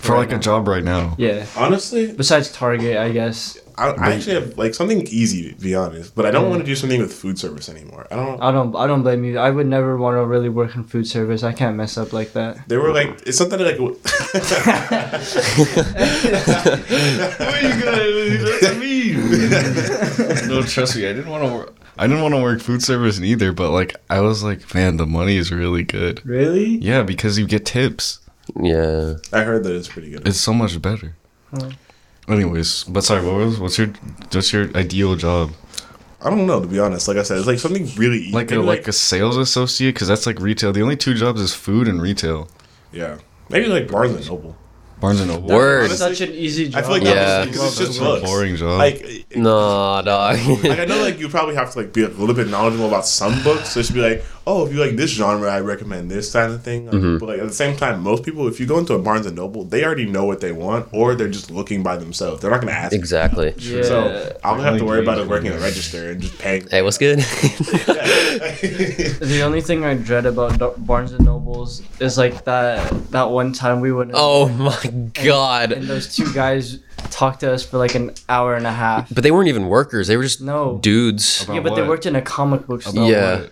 Speaker 4: For like a job right now.
Speaker 3: Yeah.
Speaker 1: honestly,
Speaker 3: Besides Target, I guess.
Speaker 1: I, I actually have like something easy to be honest, but I don't want to do something with food service anymore. I don't.
Speaker 3: I don't. I don't blame you. I would never want to really work in food service. I can't mess up like that.
Speaker 1: They were like, it's something like.
Speaker 4: What are you gonna do that to me? no, trust me, I didn't want to work. I didn't want to work food service either, but like I was like, man, the money is really good.
Speaker 3: Really?
Speaker 4: Yeah, because you get tips.
Speaker 2: Yeah.
Speaker 1: I heard that it's pretty good.
Speaker 4: It's so much better.
Speaker 3: Hmm.
Speaker 4: Anyways, but sorry, what was what's your what's your ideal job?
Speaker 1: I don't know to be honest. Like I said, it's like something really easy.
Speaker 4: Like a
Speaker 1: Maybe,
Speaker 4: like a sales associate, because that's like retail. The only two jobs is food and retail.
Speaker 1: yeah, maybe like Barnes and Noble.
Speaker 4: Barnes and Noble.
Speaker 2: Word.
Speaker 1: honestly,
Speaker 3: Such an easy job.
Speaker 1: I feel like
Speaker 2: Yeah.
Speaker 1: because it's
Speaker 4: That's
Speaker 1: just
Speaker 4: a
Speaker 1: books.
Speaker 4: boring job.
Speaker 1: Like
Speaker 2: No, dog.
Speaker 1: like I know like you probably have to like be a little bit knowledgeable about some books. So it should be like, oh, if you like this genre, I recommend this kind of thing. Like, But like at the same time, most people, if you go into a Barnes and Noble, they already know what they want, or they're just looking by themselves. They're not gonna ask.
Speaker 2: exactly.
Speaker 3: Yeah.
Speaker 1: So I'll have to worry about it
Speaker 4: Only
Speaker 1: working the register and just paying.
Speaker 2: Hey, what's good?
Speaker 3: The only thing I dread about Barnes and Nobles is like that that one time we went.
Speaker 2: oh
Speaker 3: there
Speaker 2: my
Speaker 3: And
Speaker 2: god.
Speaker 3: those two guys talked to us for like an hour and a half.
Speaker 2: But they weren't even workers. They were just
Speaker 3: No.
Speaker 2: dudes.
Speaker 4: About
Speaker 3: yeah, but they worked in a comic book store.
Speaker 4: About
Speaker 2: Yeah.
Speaker 4: what?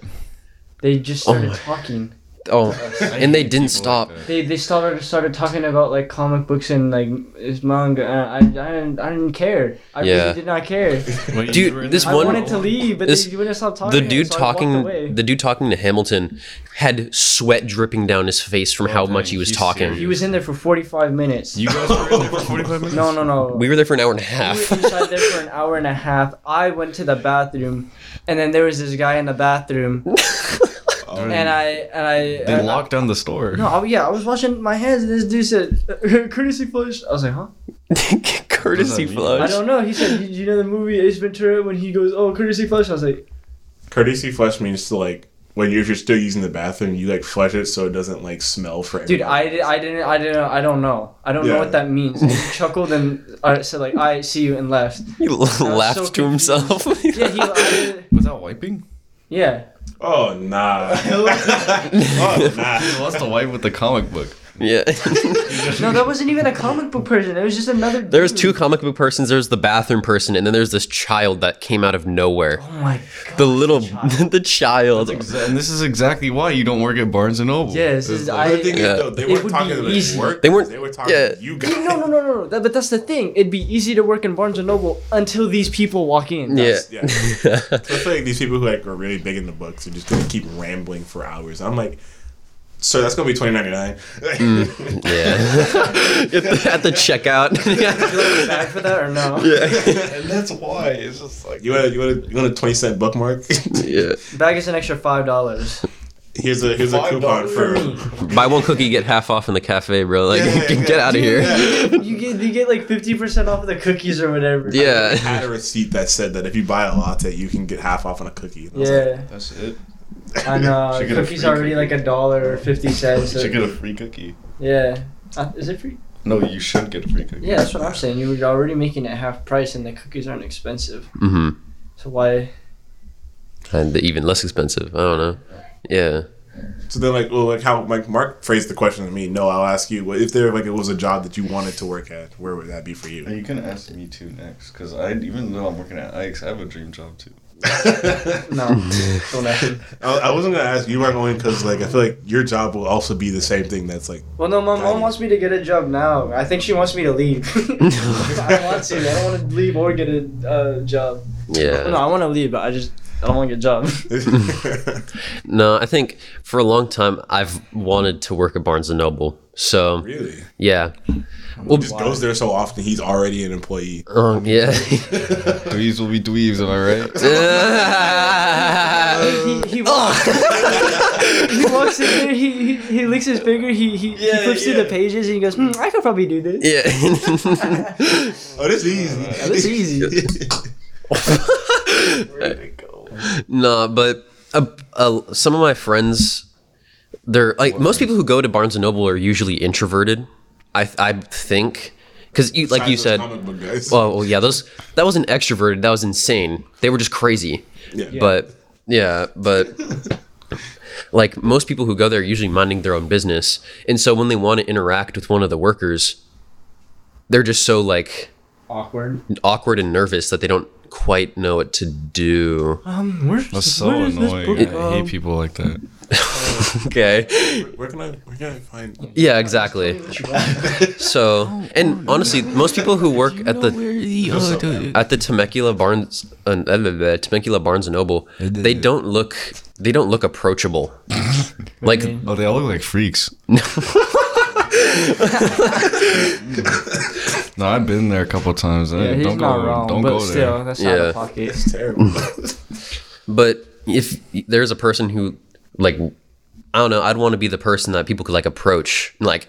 Speaker 3: They just
Speaker 2: Oh
Speaker 3: started
Speaker 2: my-
Speaker 3: talking.
Speaker 2: Oh, and they didn't stop.
Speaker 3: They they started started talking about like comic books and like it's manga. And I I didn't I didn't care. I
Speaker 2: Yeah.
Speaker 3: really did not care.
Speaker 2: Dude, this
Speaker 3: I
Speaker 2: one
Speaker 3: wanted to leave, but
Speaker 2: this-
Speaker 3: they wouldn't stop talking.
Speaker 2: the dude
Speaker 3: so
Speaker 2: talking the dude talking to Hamilton had sweat dripping down his face from oh, how
Speaker 4: dang,
Speaker 2: much he was
Speaker 4: he's
Speaker 2: talking.
Speaker 3: He was in there for forty five minutes.
Speaker 4: You guys were in there for 45 minutes?
Speaker 3: no no no.
Speaker 2: We were there for an hour and a half.
Speaker 3: We were inside there for an hour and a half. I went to the bathroom, and then there was this guy in the bathroom, and I and I.
Speaker 4: They
Speaker 3: and I-
Speaker 4: locked down the store.
Speaker 3: no, I- yeah, I was washing my hands, and this dude said, "Courtesy flush." I was like, "Huh?"
Speaker 2: Courtesy flush.
Speaker 3: I don't know. He said, "You you know the movie Ace Ventura when he goes, oh, courtesy flush." I was like,
Speaker 1: Courtesy flush means to like when you're, if you're still using the bathroom, you like flush it so it doesn't like smell for.
Speaker 3: "Dude,
Speaker 1: everybody.
Speaker 3: I, di- I didn't, I didn't, I don't know. I don't know what that means." And he chuckled and I said, "Like, I see you," and left.
Speaker 2: He laughed
Speaker 3: so
Speaker 2: to himself.
Speaker 3: Yeah, he, I,
Speaker 4: that wiping?
Speaker 3: yeah.
Speaker 1: Oh nah. oh nah.
Speaker 4: He lost the wipe with the comic book.
Speaker 2: Yeah.
Speaker 3: No, that wasn't even a comic book person. It was just another.
Speaker 2: There was
Speaker 3: dude.
Speaker 2: two comic book persons. There's the bathroom person, and then there's this child that came out of nowhere.
Speaker 3: Oh my god.
Speaker 2: The little, the child.
Speaker 4: Exa- And this is exactly why you don't work at Barnes and Noble.
Speaker 3: Yes,
Speaker 4: It's
Speaker 3: is-
Speaker 4: like-
Speaker 1: The thing
Speaker 3: Yeah.
Speaker 1: is, though, they
Speaker 3: It
Speaker 1: weren't
Speaker 3: would
Speaker 1: talking
Speaker 3: be
Speaker 1: about
Speaker 3: easy.
Speaker 1: work.
Speaker 2: They weren't-
Speaker 1: They were talking
Speaker 2: yeah.
Speaker 1: to you guys.
Speaker 3: No, no, no, no, no. That, but that's the thing. It'd be easy to work in Barnes and Noble until these people walk in.
Speaker 2: Yeah.
Speaker 1: Yeah. so I feel like these people who like are really big in the books are just gonna keep rambling for hours. I'm like, sir, that's gonna be twenty ninety nine.
Speaker 2: Mm, yeah. at, the, at the checkout.
Speaker 3: Do you like a bag for that or no?
Speaker 4: Yeah, and that's why. It's just like.
Speaker 1: You want a, you want a, you want a twenty cent bookmark?
Speaker 2: yeah.
Speaker 3: Bag is an extra five dollars
Speaker 1: here's a here's a
Speaker 4: Five
Speaker 1: coupon
Speaker 4: dollars
Speaker 1: for.
Speaker 3: for.
Speaker 2: Buy one cookie, get half off in the cafe, bro. Like,
Speaker 1: Yeah, yeah,
Speaker 2: get out of here.
Speaker 3: You get you get like fifty percent off of the cookies or whatever.
Speaker 1: I
Speaker 2: Yeah.
Speaker 1: had a receipt that said that if you buy a latte, you can get half off on a cookie. And I like,
Speaker 3: Yeah,
Speaker 4: That's it.
Speaker 3: I know.
Speaker 4: Should get a
Speaker 3: Cookies
Speaker 4: free
Speaker 3: already
Speaker 4: cookie.
Speaker 3: like a dollar or fifty cents.
Speaker 4: You
Speaker 3: so-
Speaker 4: should get a free cookie.
Speaker 3: yeah, uh, is it free?
Speaker 4: No, you should get a free cookie.
Speaker 3: Yeah, that's what I'm saying. You were already making it half price, and the cookies aren't expensive.
Speaker 2: hmm
Speaker 3: So why?
Speaker 2: And even less expensive. I don't know. Yeah.
Speaker 1: So then, like, well, like how like Mark phrased the question to me. No, I'll ask you. what- If there like it was a job that you wanted to work at, where would that be for you?
Speaker 4: And you can ask me too next, because I even though I'm working at Ike's, I have a dream job too.
Speaker 3: No, don't ask.
Speaker 1: I, I wasn't gonna ask you, Mark, only because like I feel like your job will also be the same thing. That's like
Speaker 3: Well, no, my mom wants me to get a job now. I think she wants me to leave. I don't want to. I don't want to leave or get a uh, job.
Speaker 2: Yeah.
Speaker 3: No, I want to leave, but I just I don't want to get a job.
Speaker 2: No, I think for a long time I've wanted to work at Barnes and Noble. So
Speaker 1: really.
Speaker 2: yeah.
Speaker 1: Well, just goes there so often. He's already an employee.
Speaker 2: Um, yeah.
Speaker 4: Dweebs will be dweebs, am I right?
Speaker 3: he he walks, he walks in there. He, he he licks his finger. He he, he flips through the pages and he goes, hmm, I could probably do this.
Speaker 2: yeah.
Speaker 1: Oh, this is easy.
Speaker 3: Yeah, this is easy. There we go.
Speaker 2: No, but uh, uh, some of my friends, they're like most people who go to Barnes and Noble are usually introverted. I I think because you like you said.
Speaker 1: those comic book guys.
Speaker 2: Well, well, yeah, those that wasn't extroverted. That was insane. They were just crazy.
Speaker 1: Yeah. Yeah.
Speaker 2: But yeah, but like most people who go there are usually minding their own business, and so when they want to interact with one of the workers, they're just so like
Speaker 3: Awkward.
Speaker 2: awkward and nervous that they don't quite know what to do.
Speaker 3: Um, where's
Speaker 4: That's so
Speaker 3: where is this
Speaker 4: annoying.
Speaker 3: book?
Speaker 4: I hate people like that.
Speaker 2: Okay.
Speaker 1: where can I where can I find?
Speaker 2: Yeah, exactly. So, and honestly, most people who work at the at the Temecula Barnes uh, uh, the Temecula Barnes and Noble, they don't look they don't look approachable. Like
Speaker 4: Oh, they all look like freaks. no, I've been there a couple times.
Speaker 3: Yeah,
Speaker 4: Hey,
Speaker 3: he's
Speaker 4: don't go.
Speaker 3: wrong,
Speaker 4: don't
Speaker 3: but
Speaker 4: go
Speaker 3: still,
Speaker 4: there.
Speaker 3: that's out
Speaker 2: Yeah.
Speaker 3: of pocket.
Speaker 1: It's terrible.
Speaker 2: But if there's a person who like I don't know, I'd want to be the person that people could like approach and like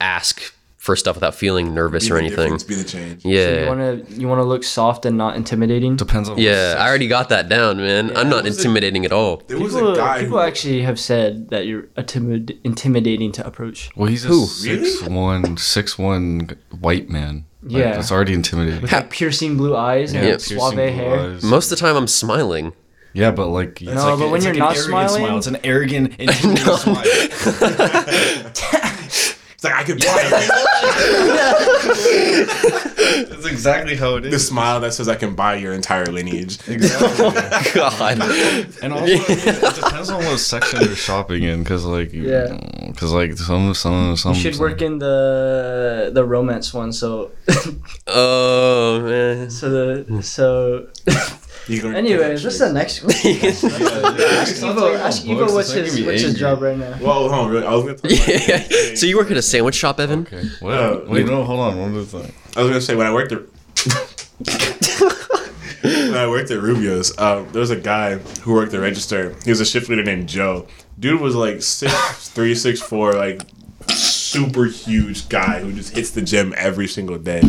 Speaker 2: ask for stuff without feeling nervous
Speaker 1: Be
Speaker 2: or
Speaker 1: the
Speaker 2: anything.
Speaker 1: Be the change.
Speaker 2: Yeah.
Speaker 3: You wanna you wanna look soft and not intimidating.
Speaker 4: Depends on.
Speaker 2: yeah, I already got that down, man. I'm not
Speaker 1: was it-
Speaker 2: intimidating at all.
Speaker 1: There was
Speaker 3: People,
Speaker 1: a guy
Speaker 3: people
Speaker 1: who
Speaker 3: actually have said that you're intimid- intimidating to approach.
Speaker 4: Well, he's a
Speaker 2: Who?
Speaker 4: six one, six one white man. Like,
Speaker 3: Yeah.
Speaker 4: that's already intimidating.
Speaker 3: With like piercing blue eyes and
Speaker 2: Yeah,
Speaker 3: like suave hair.
Speaker 4: eyes.
Speaker 2: Most of the time I'm smiling.
Speaker 4: Yeah, but like,
Speaker 3: No, but when you're not smiling,
Speaker 5: It's an arrogant, intimidating smile.
Speaker 1: It's like I could buy it.
Speaker 4: That's exactly how it is.
Speaker 1: the smile that says I can buy your entire lineage.
Speaker 4: Exactly.
Speaker 2: God.
Speaker 4: And also, it depends on what section you're shopping in, because like,
Speaker 3: Yeah.
Speaker 4: because like some some some.
Speaker 3: You should
Speaker 4: some-
Speaker 3: work in the the romance one. So
Speaker 2: Oh man.
Speaker 3: so the so.
Speaker 1: You can-
Speaker 3: Anyways, what's the next one? ask Evo. Ask Evo what's his what's his job right now.
Speaker 1: Well, hold on. Really, I was gonna. Talk about
Speaker 2: Yeah. so you work at a sandwich shop, Evan?
Speaker 4: Okay. Well,
Speaker 1: Uh,
Speaker 4: Wait, no, hold on. One more thing.
Speaker 1: I was gonna say when I worked at when I worked at Rubio's, um, there was a guy who worked the register. He was a shift leader named Joe. Dude was like six three, six four, like super huge guy who just hits the gym every single day.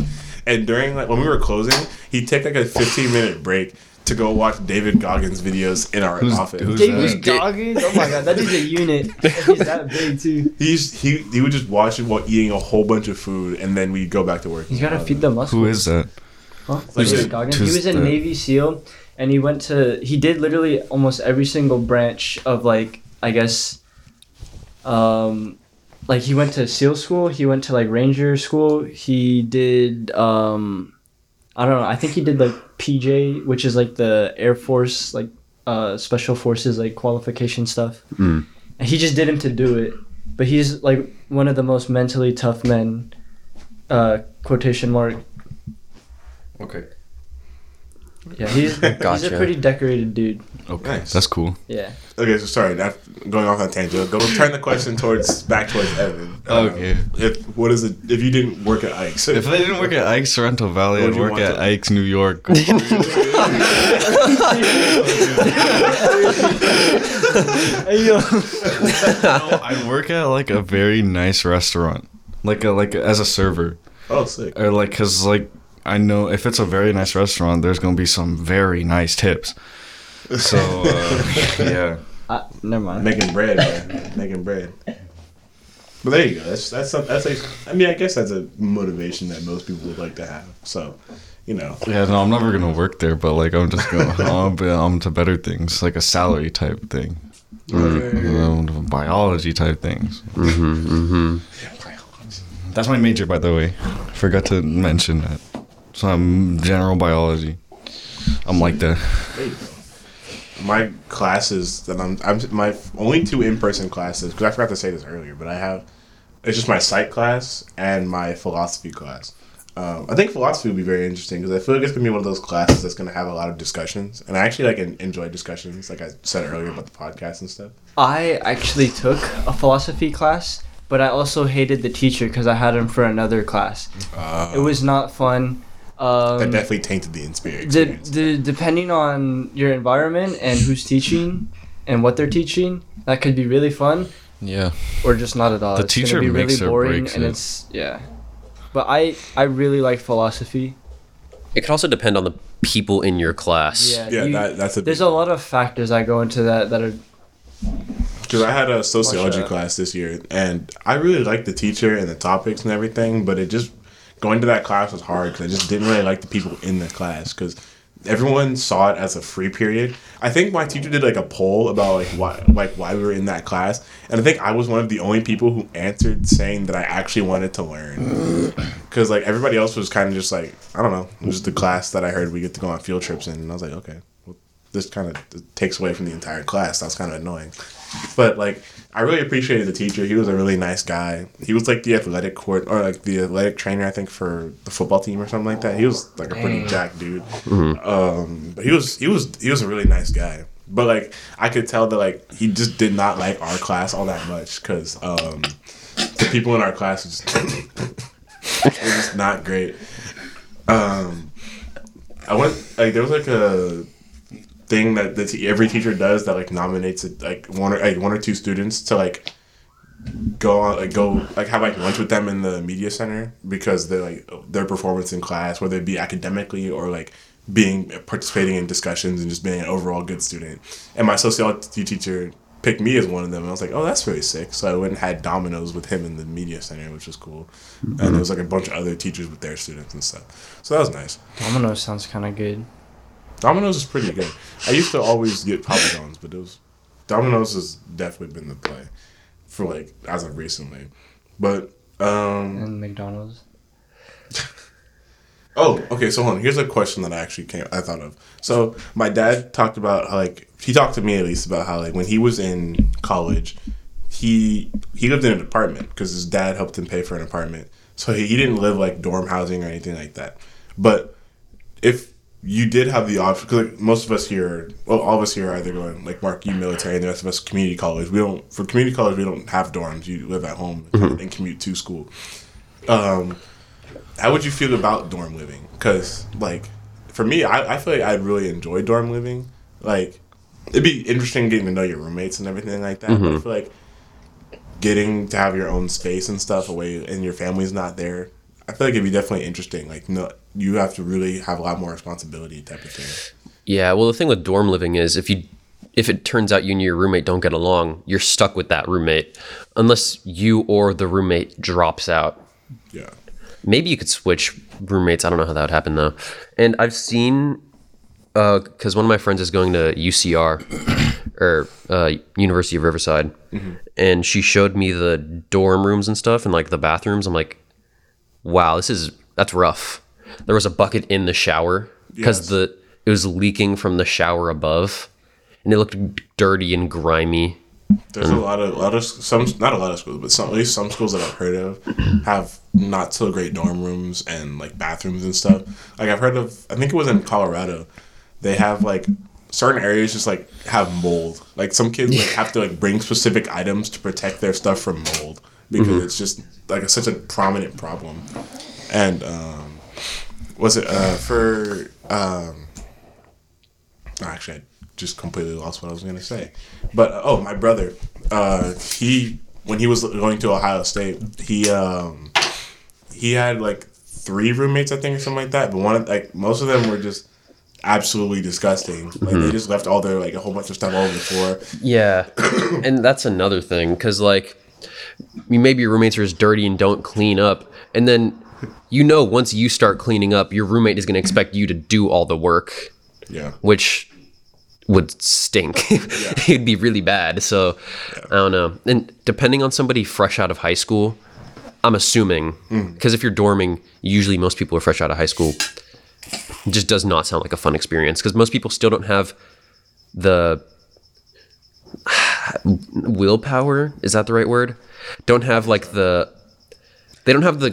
Speaker 1: And during like when we were closing, he'd take like a fifteen minute break to go watch David Goggins videos in our
Speaker 4: Who's-
Speaker 1: office.
Speaker 4: who's-
Speaker 3: David
Speaker 2: that?
Speaker 3: Goggins. Oh my god, that dude's a unit. He's that big too.
Speaker 1: He's he he would just watch it while eating a whole bunch of food, and then we'd go back to work.
Speaker 3: He's gotta feed the muscles.
Speaker 4: Who is that?
Speaker 3: Huh?
Speaker 1: Who's
Speaker 3: David Goggins. He was a
Speaker 4: the-
Speaker 3: Navy SEAL, and he went to. He did literally almost every single branch of like I guess. Um, like he went to SEAL school. He went to like Ranger school. He did. Um, I don't know. I think he did like PJ, which is like the Air Force like uh special forces like qualification stuff.
Speaker 2: Mm.
Speaker 3: And he just did him to do it. But he's like one of the most mentally tough men. Uh, quotation mark
Speaker 4: Okay.
Speaker 3: Yeah, he's he's a pretty decorated dude.
Speaker 4: Okay.
Speaker 1: Nice.
Speaker 4: That's cool.
Speaker 3: Yeah.
Speaker 1: Okay, so sorry, not going off on a tangent. Go turn the question towards back towards Evan. Um,
Speaker 4: Okay.
Speaker 1: If what is it? If you didn't work at Ike's,
Speaker 4: If I didn't work at Ike's Sorrento Valley, I'd work at
Speaker 1: to-
Speaker 4: Ike's New York.
Speaker 3: Hey, yo.
Speaker 4: I'd work at like a very nice restaurant, like a, like as a server,
Speaker 1: oh sick.
Speaker 4: or like because like I know if it's a very nice restaurant, there's gonna be some very nice tips. So uh, yeah,
Speaker 3: Uh, never mind.
Speaker 1: Making bread, man. making bread. But there you go. That's that's some, that's a. I mean, I guess that's a motivation that most people would like to have. So, you know,
Speaker 4: yeah. No, I'm never gonna work there, but like I'm just going on um, to better things, like a salary type thing, or um, biology type things.
Speaker 2: Mm-hmm.
Speaker 4: That's my major, by the way. Forgot to mention that. So I'm general biology. I'm like the
Speaker 1: there you go. My classes that I'm, I'm my only two in person classes because I forgot to say this earlier, but I have it's just my psych class and my philosophy class. Um, I think philosophy would be very interesting because I feel like it's gonna be one of those classes that's gonna have a lot of discussions, and I actually like en- enjoy discussions, like I said earlier about the podcast and stuff.
Speaker 3: I actually took a philosophy class, but I also hated the teacher because I had him for another class.
Speaker 1: Uh,
Speaker 3: It was not fun. Um,
Speaker 1: that definitely tainted the experience.
Speaker 3: the, the depending on your environment and who's teaching and what they're teaching, that could be really fun
Speaker 4: yeah.
Speaker 3: or just not at all.
Speaker 4: The
Speaker 3: It's
Speaker 4: teacher
Speaker 3: be
Speaker 4: makes
Speaker 3: really
Speaker 4: or
Speaker 3: boring
Speaker 4: breaks
Speaker 3: and
Speaker 4: it.
Speaker 3: it's yeah. But I I really like philosophy.
Speaker 2: It could also depend on the people in your class.
Speaker 3: Yeah,
Speaker 1: yeah,
Speaker 3: you-
Speaker 1: that, that's a
Speaker 3: there's a lot of factors that go into that that are
Speaker 1: Because I had a sociology class this year, and I really liked the teacher and the topics and everything, but it just going to that class was hard because I just didn't really like the people in the class because everyone saw it as a free period. I think my teacher did like a poll about like why like why we were in that class, and I think I was one of the only people who answered saying that I actually wanted to learn. Because like everybody else was kind of just like I don't know, it was just the class that I heard we get to go on field trips in, and I was like okay. well, This kind of takes away from the entire class. That's kind of annoying. But like, I really appreciated the teacher. He was a really nice guy. He was like the athletic court or like the athletic trainer, I think, for the football team or something like that. He was like a pretty
Speaker 3: Dang.
Speaker 1: jack dude. Um, but he was he was he was a really nice guy. But like, I could tell that like he just did not like our class all that much because um, the people in our class was just, it was just not great. Um, I went like there was like a thing that the t- every teacher does that like nominates like one or like one or two students to like go on like go like have like lunch with them in the media center because they're like their performance in class whether it be academically or like being participating in discussions and just being an overall good student. And my sociology teacher picked me as one of them. And I was like oh that's really sick. So I went and had Domino's with him in the media center which was cool. And mm-hmm. there was like a bunch of other teachers with their students and stuff. So that was nice.
Speaker 3: Domino sounds kind of good.
Speaker 1: Domino's is pretty good. I used to always get Papa John's, but it was Domino's has definitely been the play for like as of recently. But Um.
Speaker 3: and McDonald's.
Speaker 1: Oh, okay. So hold on. Here's a question that I actually came. I thought of. So my dad talked about how, like he talked to me at least about how like when he was in college, he he lived in an apartment because his dad helped him pay for an apartment. So he, he didn't live like dorm housing or anything like that. But if you did have the option, because like, most of us here, well, all of us here are either going like Mark, you military, and the rest of us community college. We don't for community college we don't have dorms. You live at home and commute to school. Um, how would you feel about dorm living? Because like for me, I, I feel like I'd really enjoy dorm living. Like it'd be interesting getting to know your roommates and everything like that. But I feel like getting to have your own space and stuff away, and your family's not there. I feel like it'd be definitely interesting. Like no, you have to really have a lot more responsibility type of thing.
Speaker 2: Yeah, well, the thing with dorm living is if you if it turns out you and your roommate don't get along, you're stuck with that roommate unless you or the roommate drops out.
Speaker 1: Yeah.
Speaker 2: Maybe you could switch roommates. I don't know how that would happen though. And I've seen because one of my friends is going to UCR or uh, University of Riverside, and she showed me the dorm rooms and stuff and like the bathrooms. I'm like, wow, this is that's rough. There was a bucket in the shower because
Speaker 1: Yes.
Speaker 2: the it was leaking from the shower above, and it looked dirty and grimy.
Speaker 1: There's a lot of a lot of some not a lot of schools, but some at least some schools that I've heard of have not so great dorm rooms and like bathrooms and stuff. Like I've heard of, I think it was in Colorado, they have like certain areas just like have mold. Like some kids like have to like bring specific items to protect their stuff from mold because it's just like such a prominent problem. And um, was it uh, for um, actually I just completely lost what I was gonna say. But oh, my brother, uh, he when he was going to Ohio State, he um, he had like three roommates, I think, or something like that. But one of like most of them were just absolutely disgusting. Like they just left all their like a whole bunch of stuff all over the floor.
Speaker 2: Yeah, and that's another thing because like, maybe your roommates are just dirty and don't clean up, and then you know once you start cleaning up, your roommate is going to expect you to do all the work,
Speaker 1: Yeah.
Speaker 2: which would stink. It'd be really bad. So I don't know. And depending on somebody fresh out of high school, I'm assuming mm. because if you're dorming, usually most people are fresh out of high school. It just does not sound like a fun experience because most people still don't have the willpower is that the right word don't have like the they don't have the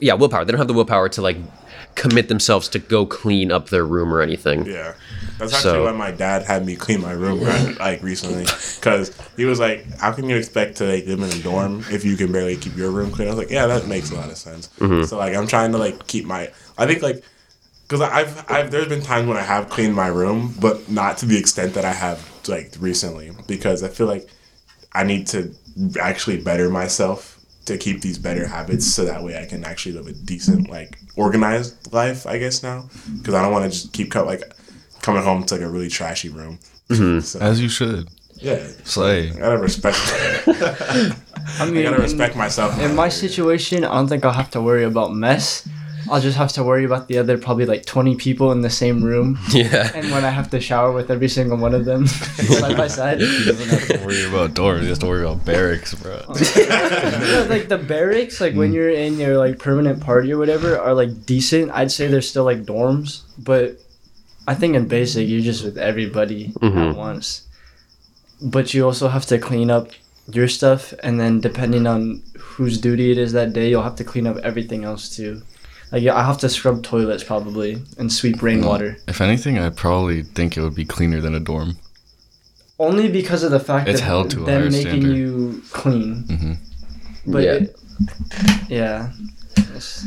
Speaker 2: yeah willpower they don't have the willpower to like commit themselves to go clean up their room or anything
Speaker 1: Yeah. That's actually
Speaker 2: So-
Speaker 1: why my dad had me clean my room right, like recently, because he was like, "How can you expect to like live in a dorm if you can barely keep your room clean?" I was like, "Yeah, that makes a lot of sense." Mm-hmm. So like, I'm trying to like keep my. I think like, because I've I've there's been times when I have cleaned my room, but not to the extent that I have like recently, because I feel like I need to actually better myself to keep these better habits so that way I can actually live a decent like organized life I guess now because I don't want to just keep co- like coming home to like a really trashy room mm-hmm. so,
Speaker 4: As you should.
Speaker 1: yeah
Speaker 4: Slay.
Speaker 1: I gotta respect
Speaker 3: I
Speaker 1: I
Speaker 3: mean,
Speaker 1: gotta
Speaker 3: in-
Speaker 1: respect myself
Speaker 3: in my situation, I don't think I'll have to worry about mess. I'll just have to worry about the other probably like 20 people in the same room.
Speaker 2: yeah
Speaker 3: And when I have to shower with every single one of them side by side.
Speaker 4: He doesn't have to worry about dorms. He has to worry about barracks, bro.
Speaker 3: Yeah, like the barracks, like when mm. you're in your like permanent party or whatever, are like decent. I'd say they're still like dorms, but I think in basic you're just with everybody at mm-hmm. once. But you also have to clean up your stuff, and then depending on whose duty it is that day, you'll have to clean up everything else too. Like yeah, I have to scrub toilets probably and sweep rainwater.
Speaker 4: If anything, I probably think it would be cleaner than a dorm.
Speaker 3: Only because of the fact
Speaker 4: It's
Speaker 3: that
Speaker 4: held to a
Speaker 3: them making
Speaker 4: standard.
Speaker 3: you clean.
Speaker 4: Mhm.
Speaker 3: But
Speaker 2: Yeah.
Speaker 3: it- yeah.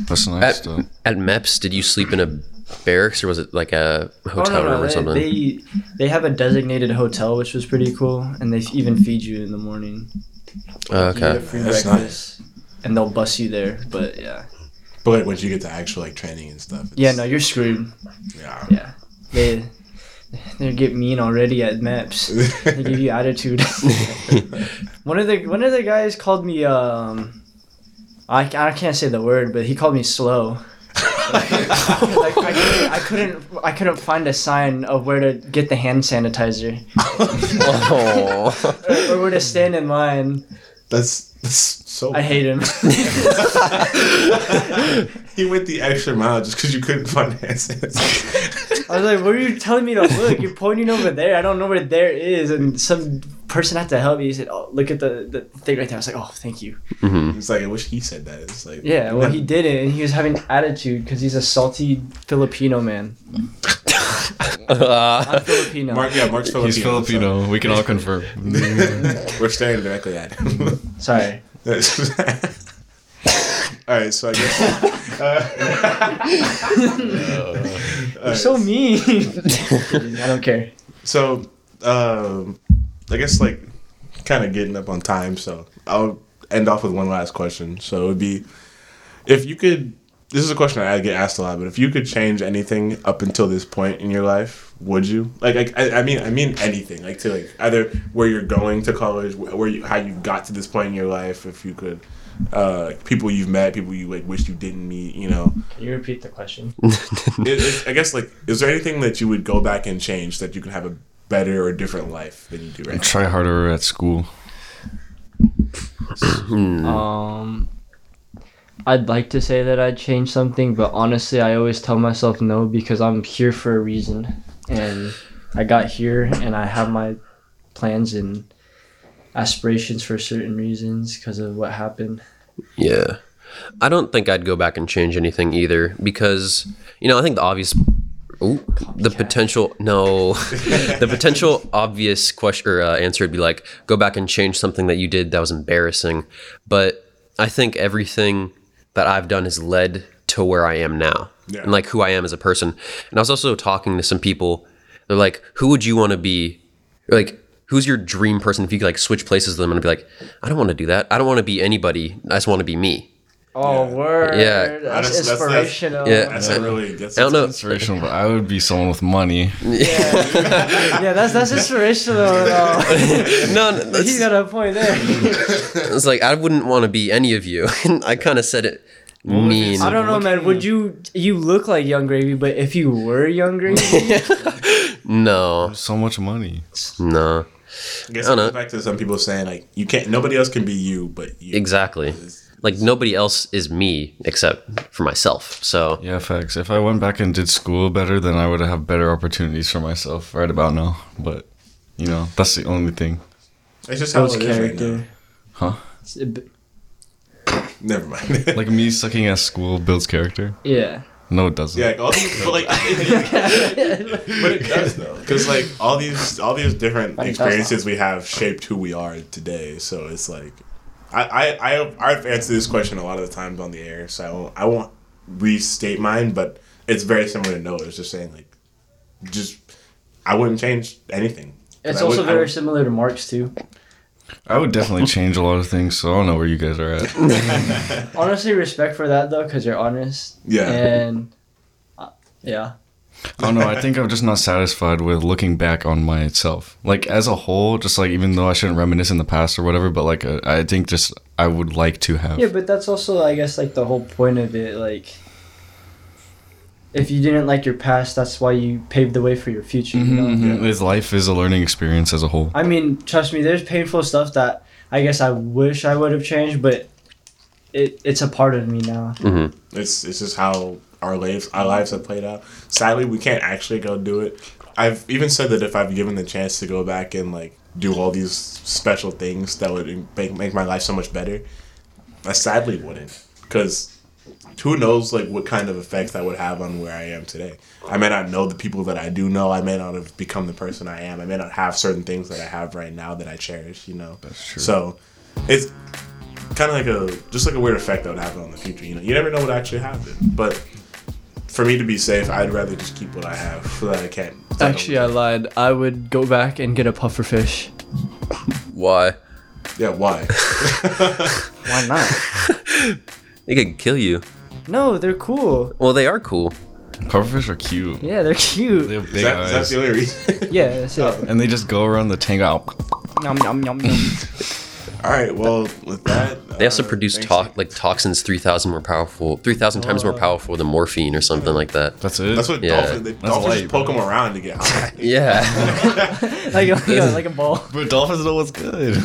Speaker 4: That's nice
Speaker 2: At,
Speaker 4: though.
Speaker 2: at MEPS, did you sleep in a barracks or was it like a hotel room or
Speaker 3: they,
Speaker 2: something?
Speaker 3: They they have a designated hotel, which was pretty cool, and they even feed you in the morning.
Speaker 2: Oh,
Speaker 3: You get a
Speaker 2: okay.
Speaker 3: free
Speaker 1: That's
Speaker 3: breakfast, and they'll bus you there. But yeah,
Speaker 1: but once you get to actual like training and stuff it's,
Speaker 3: yeah, no, you're screwed.
Speaker 1: yeah
Speaker 3: Yeah, they they get mean already at MEPS. they give you attitude. one of the one of the guys called me um. I, I can't say the word, but he called me slow. like I couldn't, I couldn't I couldn't find a sign of where to get the hand sanitizer.
Speaker 2: oh.
Speaker 3: or, or where to stand in line.
Speaker 1: That's, that's so.
Speaker 3: I hate him.
Speaker 1: He went the extra mile just because you couldn't find answers.
Speaker 3: I was like, "What are you telling me to look? You're pointing over there. I don't know where there is." And some person had to help me. He said, "Oh, look at the, the thing right there." I was like, "Oh, thank you." Mm-hmm.
Speaker 1: it's like I wish he said that. It's like
Speaker 3: Yeah, well, he didn't, and he was having attitude because he's a salty Filipino man.
Speaker 2: Uh,
Speaker 3: I'm Filipino.
Speaker 1: Mark, yeah, Mark's Filipino.
Speaker 4: He's Filipino. We can all confirm.
Speaker 1: we're staring directly at him.
Speaker 3: Sorry.
Speaker 1: All right, so I guess.
Speaker 3: You're so mean. I don't care.
Speaker 1: So, um, I guess like kind of getting up on time. So I'll end off with one last question. So it would be if you could. This is a question I get asked a lot, but if you could change anything up until this point in your life, would you? Like, like I, I mean, I mean anything. Like to like either where you're going to college, where you how you got to this point in your life. If you could, uh, people you've met, people you like wish you didn't meet. You know,
Speaker 3: Can you repeat the question?
Speaker 1: it, it, I guess like, is there anything that you would go back and change that you can have a better or different life than you do right now?
Speaker 4: Try harder at school.
Speaker 3: Um, I'd like to say that I'd change something, but honestly, I always tell myself no because I'm here for a reason, and I got here and I have my plans and aspirations for certain reasons because of what happened.
Speaker 2: Yeah. I don't think I'd go back and change anything either because, you know, I think the obvious. Ooh, the potential no, the potential obvious question or uh, answer would be like go back and change something that you did that was embarrassing, but I think everything that I've done has led to where I am now
Speaker 1: Yeah.
Speaker 2: and like who I am as a person. And I was also talking to some people. They're like, "Who would you want to be? Like, who's your dream person? If you could like switch places with them, and be like, I don't want to do that. I don't want to be anybody. I just want to be me.
Speaker 3: Oh, word!
Speaker 2: Yeah.
Speaker 3: that's,
Speaker 1: That's- that's- that's-
Speaker 3: inspirational.
Speaker 2: Yeah.
Speaker 1: That's a really. That's,
Speaker 2: I don't know.
Speaker 4: Inspirational, but I would be someone with money.
Speaker 3: yeah, yeah, that's that's inspirational. though.
Speaker 2: no, no
Speaker 3: he
Speaker 2: that's,
Speaker 3: got a point there.
Speaker 2: it's like I wouldn't want to be any of you. I kind of said it mean.
Speaker 3: I don't know, man. Would you? You look like Yung Gravy, but if you were Yung Gravy,
Speaker 2: No,
Speaker 4: So much money.
Speaker 2: no,
Speaker 1: I guess
Speaker 2: I don't
Speaker 1: it
Speaker 2: know.
Speaker 1: goes back to some people saying like you can't. Nobody else can be you, but you.
Speaker 2: exactly. Like nobody else is me except for myself. So
Speaker 4: Yeah, facts. If I went back and did school better, then I would have better opportunities for myself right about now. But, you know, that's the only thing.
Speaker 1: It's just how
Speaker 3: builds
Speaker 1: it is right now.
Speaker 3: character.
Speaker 4: Huh?
Speaker 3: It's
Speaker 1: Never mind.
Speaker 4: Like me sucking at school builds character?
Speaker 3: Yeah.
Speaker 4: No, it doesn't.
Speaker 1: yeah, like all these, but like, but it does though, because like all these, all these different experiences we have shaped who we are today. So it's like, I, I, I, I've answered this question a lot of the times on the air, so I won't, I won't restate mine, but it's very similar to Noah. It's just saying like, just, I wouldn't change anything.
Speaker 3: It's
Speaker 1: I would-
Speaker 3: also very
Speaker 1: would-
Speaker 3: similar to Mark's too.
Speaker 4: I would definitely change a lot of things, so I don't know where you guys are at.
Speaker 3: Honestly, respect for that though, because you're honest.
Speaker 1: Yeah.
Speaker 3: And uh, yeah.
Speaker 4: I don't know. I think I'm just not satisfied with looking back on myself. Like as a whole, just like even though I shouldn't reminisce in the past or whatever, but like uh, I think just I would like to have.
Speaker 3: Yeah, but that's also, I guess, like the whole point of it. Like, if you didn't like your past, that's why you paved the way for your future. You know?
Speaker 4: Mhm, mhm. His life is a learning experience as a whole.
Speaker 3: I mean, trust me, there's painful stuff that I guess I wish I would have changed, but it it's a part of me now.
Speaker 1: It's it's just how our lives our lives have played out. Sadly, we can't actually go do it. I've even said that if I've given the chance to go back and like do all these special things that would make make my life so much better, I sadly wouldn't because who knows like what kind of effects that would have on where I am today. I may not know the people that I do know. I may not have become the person I am. I may not have certain things that I have right now that I cherish. You know.
Speaker 4: That's true.
Speaker 1: So it's kind of like a just like a weird effect that would happen on the future. You know, you never know what actually happened. But for me to be safe, I'd rather just keep what I have so that I can't.
Speaker 3: Actually, I lied. I would go back and get a puffer fish.
Speaker 2: why?
Speaker 1: yeah. Why?
Speaker 3: Why not?
Speaker 2: They could kill you.
Speaker 3: no, they're cool.
Speaker 2: Well, they are cool.
Speaker 4: Pufferfish are cute.
Speaker 3: Yeah, they're cute.
Speaker 4: They
Speaker 3: cute.
Speaker 4: have
Speaker 1: Is
Speaker 4: big
Speaker 1: that, is that
Speaker 4: eyes.
Speaker 1: the only reason?
Speaker 3: Yeah, that's it.
Speaker 4: and they just go around the tank out.
Speaker 3: Yum, yum, yum, yum.
Speaker 1: All right. Well, with that,
Speaker 2: They also
Speaker 1: uh,
Speaker 2: produce
Speaker 1: thanks-
Speaker 2: to- like toxins three thousand more powerful, three thousand times more powerful than morphine or something like that.
Speaker 4: That's it.
Speaker 1: That's what
Speaker 2: Yeah.
Speaker 1: dolphins. They, dolphins
Speaker 4: light,
Speaker 1: just poke them around to get high.
Speaker 2: Yeah,
Speaker 3: like, a, like a ball.
Speaker 4: But dolphins know what's good.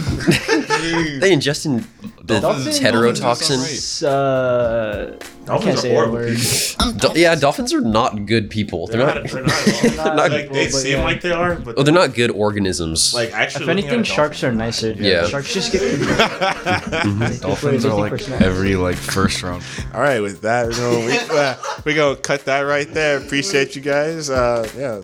Speaker 2: They ingesting the
Speaker 4: Dolphins-
Speaker 2: heterotoxin.
Speaker 3: It's, uh, I
Speaker 1: Dolphins
Speaker 3: can't
Speaker 1: are
Speaker 3: say that
Speaker 1: horrible
Speaker 3: word.
Speaker 1: people.
Speaker 2: Do- yeah, dolphins are not good people. They're,
Speaker 1: They're
Speaker 2: not.
Speaker 1: not. They're not.
Speaker 2: They're not-
Speaker 1: like they
Speaker 3: Well,
Speaker 1: seem
Speaker 3: yeah.
Speaker 1: like they are, but
Speaker 2: well, they're not good organisms.
Speaker 1: like actually.
Speaker 3: If anything,
Speaker 1: a
Speaker 3: sharks are nicer.
Speaker 2: Yeah.
Speaker 3: Sharks just get. Dolphins
Speaker 4: Dolphins are like every like first round.
Speaker 1: All right, with that, we're we, uh, we're gonna cut that right there. Appreciate you guys. Uh, yeah.